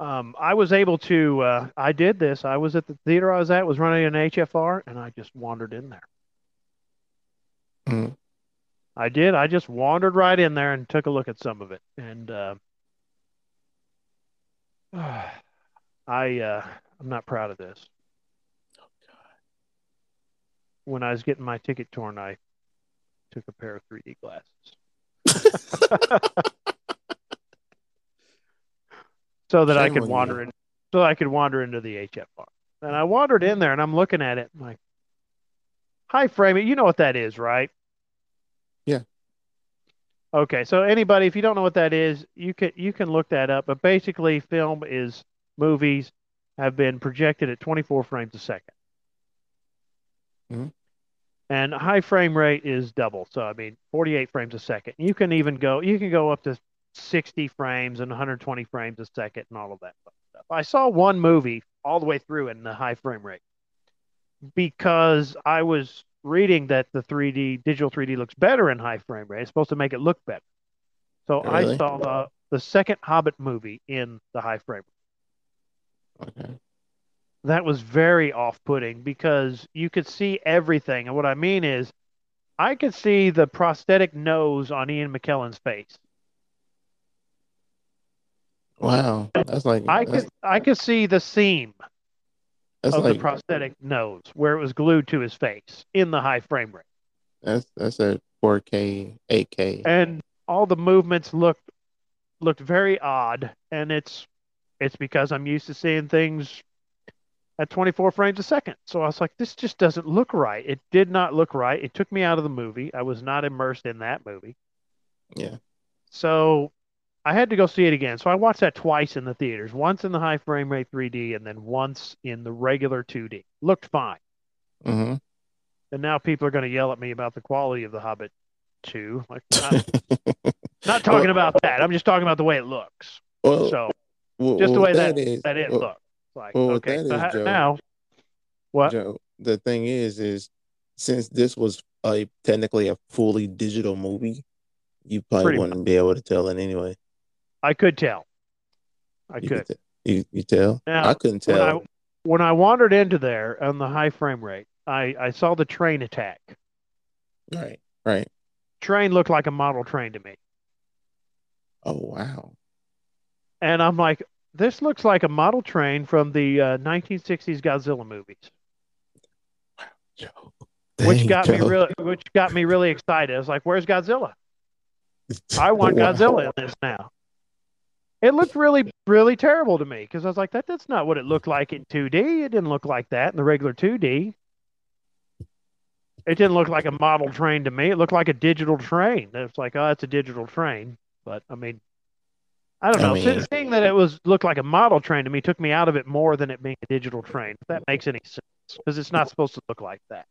A: Um, I was able to. Uh, I did this. I was at the theater I was at, was running an HFR, and I just wandered in there.
B: Mm.
A: I did. I just wandered right in there and took a look at some of it, and uh, I uh, I'm not proud of this.
B: Oh God!
A: When I was getting my ticket torn, I took a pair of 3D glasses. so that Shame I could wander you. in, so I could wander into the HFR. And I wandered in there, and I'm looking at it, I'm like, high frame. You know what that is, right? Okay, so anybody, if you don't know what that is, you can you can look that up. But basically, film is movies have been projected at 24 frames a 2nd
B: mm-hmm.
A: And high frame rate is double. So I mean, 48 frames a second. You can even go you can go up to 60 frames and 120 frames a second and all of that stuff. I saw one movie all the way through in the high frame rate because I was reading that the 3D digital 3D looks better in high frame rate. It's supposed to make it look better. So really? I saw the the second Hobbit movie in the high frame
B: rate. Okay.
A: That was very off-putting because you could see everything, and what I mean is, I could see the prosthetic nose on Ian McKellen's face.
B: Wow, that's like
A: I
B: that's,
A: could I could see the seam
B: that's
A: of
B: like,
A: the prosthetic nose where it was glued to his face in the high frame rate.
B: That's that's a 4K, 8K,
A: and all the movements looked looked very odd, and it's it's because I'm used to seeing things at 24 frames a second. So I was like, this just doesn't look right. It did not look right. It took me out of the movie. I was not immersed in that movie.
B: Yeah.
A: So I had to go see it again. So I watched that twice in the theaters, once in the high frame rate 3D and then once in the regular 2D. Looked fine.
B: Mm-hmm.
A: And now people are going to yell at me about the quality of The Hobbit 2. Like, not, not talking well, about that. I'm just talking about the way it looks.
B: Well,
A: so
B: well,
A: just the way that,
B: that, is,
A: that it looks. Like, okay, so
B: is,
A: ha-
B: Joe,
A: now what?
B: Joe, the thing is, is since this was a technically a fully digital movie, you probably Pretty wouldn't much. be able to tell it anyway.
A: I could tell. I
B: you
A: could.
B: T- you you tell?
A: Now,
B: I couldn't tell.
A: When I, when I wandered into there on the high frame rate, I, I saw the train attack.
B: Right, right.
A: Train looked like a model train to me.
B: Oh wow.
A: And I'm like, this looks like a model train from the uh, 1960s Godzilla movies.
B: Joe.
A: which got Joe. me really which got me really excited. I was like, "Where's Godzilla? I want wow. Godzilla in this now." It looked really, really terrible to me because I was like, that, that's not what it looked like in 2D. It didn't look like that in the regular 2D. It didn't look like a model train to me. It looked like a digital train. It's like, oh, it's a digital train. But I mean, I don't know. I mean, Seeing that it was looked like a model train to me took me out of it more than it being a digital train. If that makes any sense, because it's not supposed to look like that.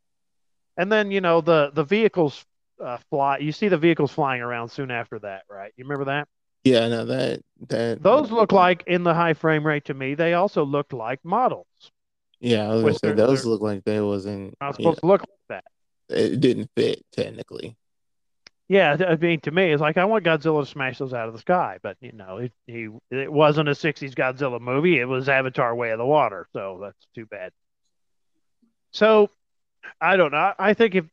A: And then you know the the vehicles uh, fly. You see the vehicles flying around soon after that, right? You remember that?
B: Yeah, no, that that
A: those look like in the high frame rate to me. They also looked like models.
B: Yeah, I was gonna say those look like they wasn't
A: not supposed to look like that.
B: It didn't fit technically.
A: Yeah, I mean, to me, it's like I want Godzilla to smash those out of the sky, but you know, it he it wasn't a '60s Godzilla movie. It was Avatar: Way of the Water, so that's too bad. So, I don't know. I think if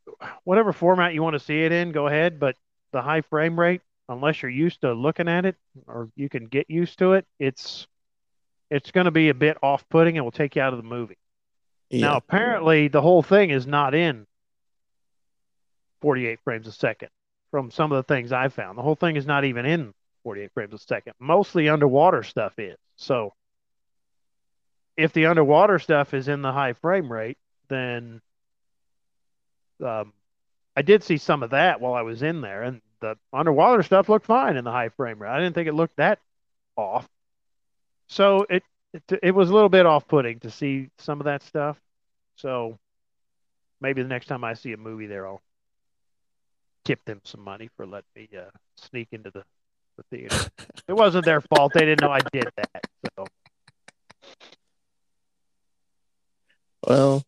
A: whatever format you want to see it in, go ahead. But the high frame rate, unless you're used to looking at it or you can get used to it, it's it's going to be a bit off-putting and will take you out of the movie.
B: Yeah.
A: Now, apparently, the whole thing is not in 48 frames a second. From some of the things I found, the whole thing is not even in 48 frames a second. Mostly underwater stuff is. So, if the underwater stuff is in the high frame rate, then um, I did see some of that while I was in there, and the underwater stuff looked fine in the high frame rate. I didn't think it looked that off. So it it, it was a little bit off putting to see some of that stuff. So maybe the next time I see a movie there, I'll tip them some money for letting me uh, sneak into the, the theater. it wasn't their fault; they didn't know I did that. So.
B: Well,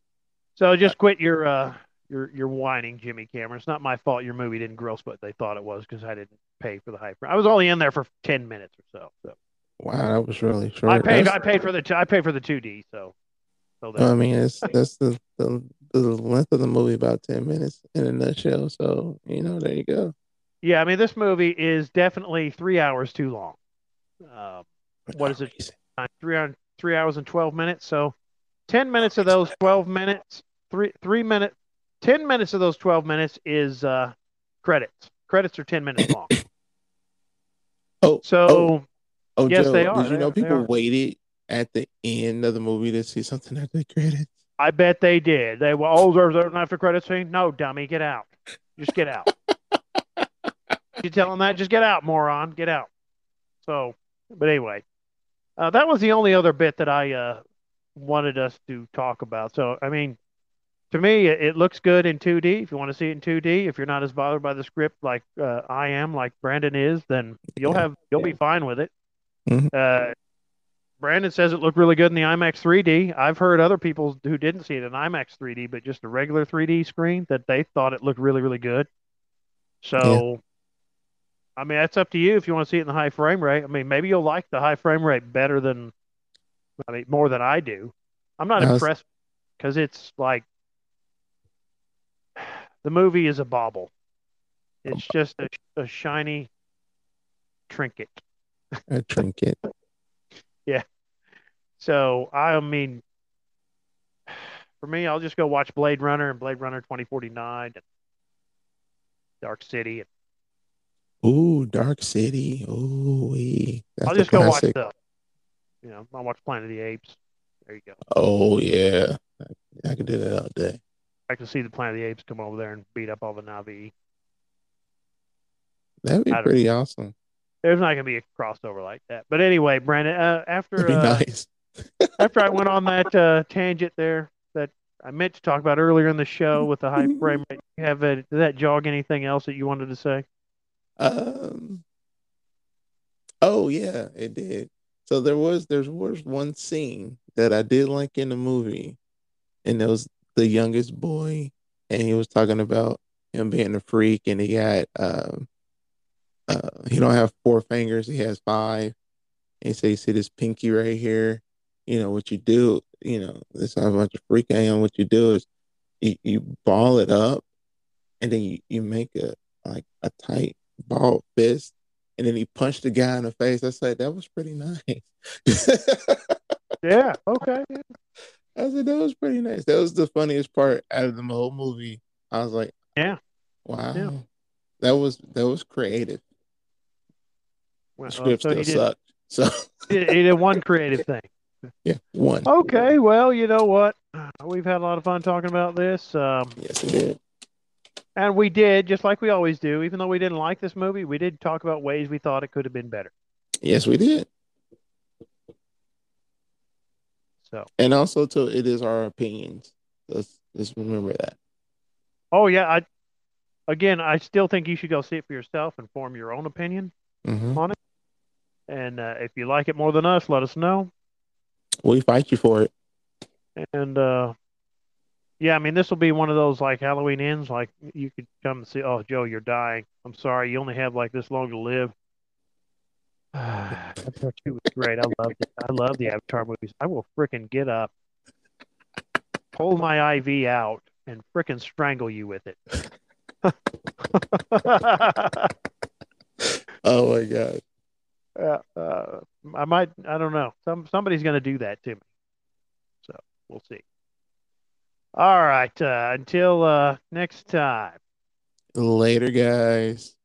A: so just quit your uh, your your whining, Jimmy Cameron. It's not my fault your movie didn't gross what they thought it was because I didn't pay for the high. I was only in there for ten minutes or so. So
B: wow, that was really short.
A: I paid.
B: That's-
A: I paid for the. T- I paid for the two D. So. So
B: I mean, it's that's the, the the length of the movie about ten minutes in a nutshell. So you know, there you go.
A: Yeah, I mean, this movie is definitely three hours too long. Um, what is it? Three hours, three hours and twelve minutes. So, ten minutes of those twelve minutes, three three minutes, ten minutes of those twelve minutes is uh, credits. Credits are ten minutes long.
B: Oh,
A: So,
B: oh, oh,
A: yes,
B: Joe,
A: they are.
B: Did you know
A: They-
B: people waited at the end of the movie to see something after the credits?
A: I bet they did. They were, oh, there's an after credit scene. No, dummy, get out. Just get out. you tell them that? Just get out, moron. Get out. So, but anyway, uh, that was the only other bit that I uh, wanted us to talk about. So, I mean, to me, it, it looks good in 2D. If you want to see it in 2D, if you're not as bothered by the script like uh, I am, like Brandon is, then you'll
B: Yeah,
A: have you'll be fine with it.
B: Mhm.
A: Uh, Brandon says it looked really good in the IMAX 3D. I've heard other people who didn't see it in IMAX 3D, but just a regular 3D screen, that they thought it looked really, really good. So, I mean, that's up to you if you want to see it in the high frame rate. I mean, maybe you'll like the high frame rate better than, I mean, more than I do. I'm not impressed because it's like the movie is a bauble. It's just a, a shiny trinket.
B: A trinket. Yeah.
A: So I mean, for me, I'll just go watch Blade Runner and Blade Runner 2049 and Dark City. And
B: Ooh, Dark City. Ooh, wee.
A: I'll just go watch the, you know, I'll watch Planet of the Apes. There you go.
B: Oh yeah, I, I could do that all day.
A: I can see the Planet of the Apes come over there and beat up all the Na'vi.
B: That'd be pretty awesome.
A: There's not going to be a crossover like that. But anyway, Brandon, uh, after uh,
B: nice.
A: after I went on that uh, tangent there that I meant to talk about earlier in the show with the high frame rate, you have a, did that jog anything else that you wanted to say?
B: Um. Oh yeah, it did. So there was there was one scene that I did like in the movie, and it was the youngest boy, and he was talking about him being a freak, and he had um, uh, he don't have four fingers, he has five. And he said, "You see this pinky right here? You know what you do? You know this is how much a freak I am. What you do is you, you ball it up, and then you, you make a like a tight ball fist, and then he punched the guy in the face. I said that was pretty nice.
A: Yeah. Okay.
B: I said that was pretty nice. That was the funniest part out of the whole movie. I was like,
A: Yeah.
B: wow,
A: Yeah.
B: that was that was creative.
A: Well,
B: The script
A: so
B: still
A: did,
B: sucked. So
A: he did one creative thing.
B: yeah, one.
A: Okay, well, you know what? We've had a lot of fun talking about this. Um,
B: Yes, it did.
A: and we did, just like we always do, even though we didn't like this movie, we did talk about ways we thought it could have been better.
B: Yes, we did.
A: So,
B: And also, too, it is our opinions. Let's let's remember that.
A: oh, yeah. I Again, I still think you should go see it for yourself and form your own opinion.
B: hmm on it.
A: And uh, if you like it more than us, let us know.
B: We fight you for it.
A: And uh, yeah, I mean, this will be one of those like Halloween ends. Like you could come and see, oh, Joe, you're dying. I'm sorry, you only have like this long to live. Avatar two was great. I love it. I love the Avatar movies. I will frickin' get up, pull my IV out, and frickin' strangle you with it.
B: oh my god.
A: Uh, uh, I might. I don't know. Some somebody's going to do that to me. So we'll see. All right. Uh, until uh, next time.
B: Later, guys.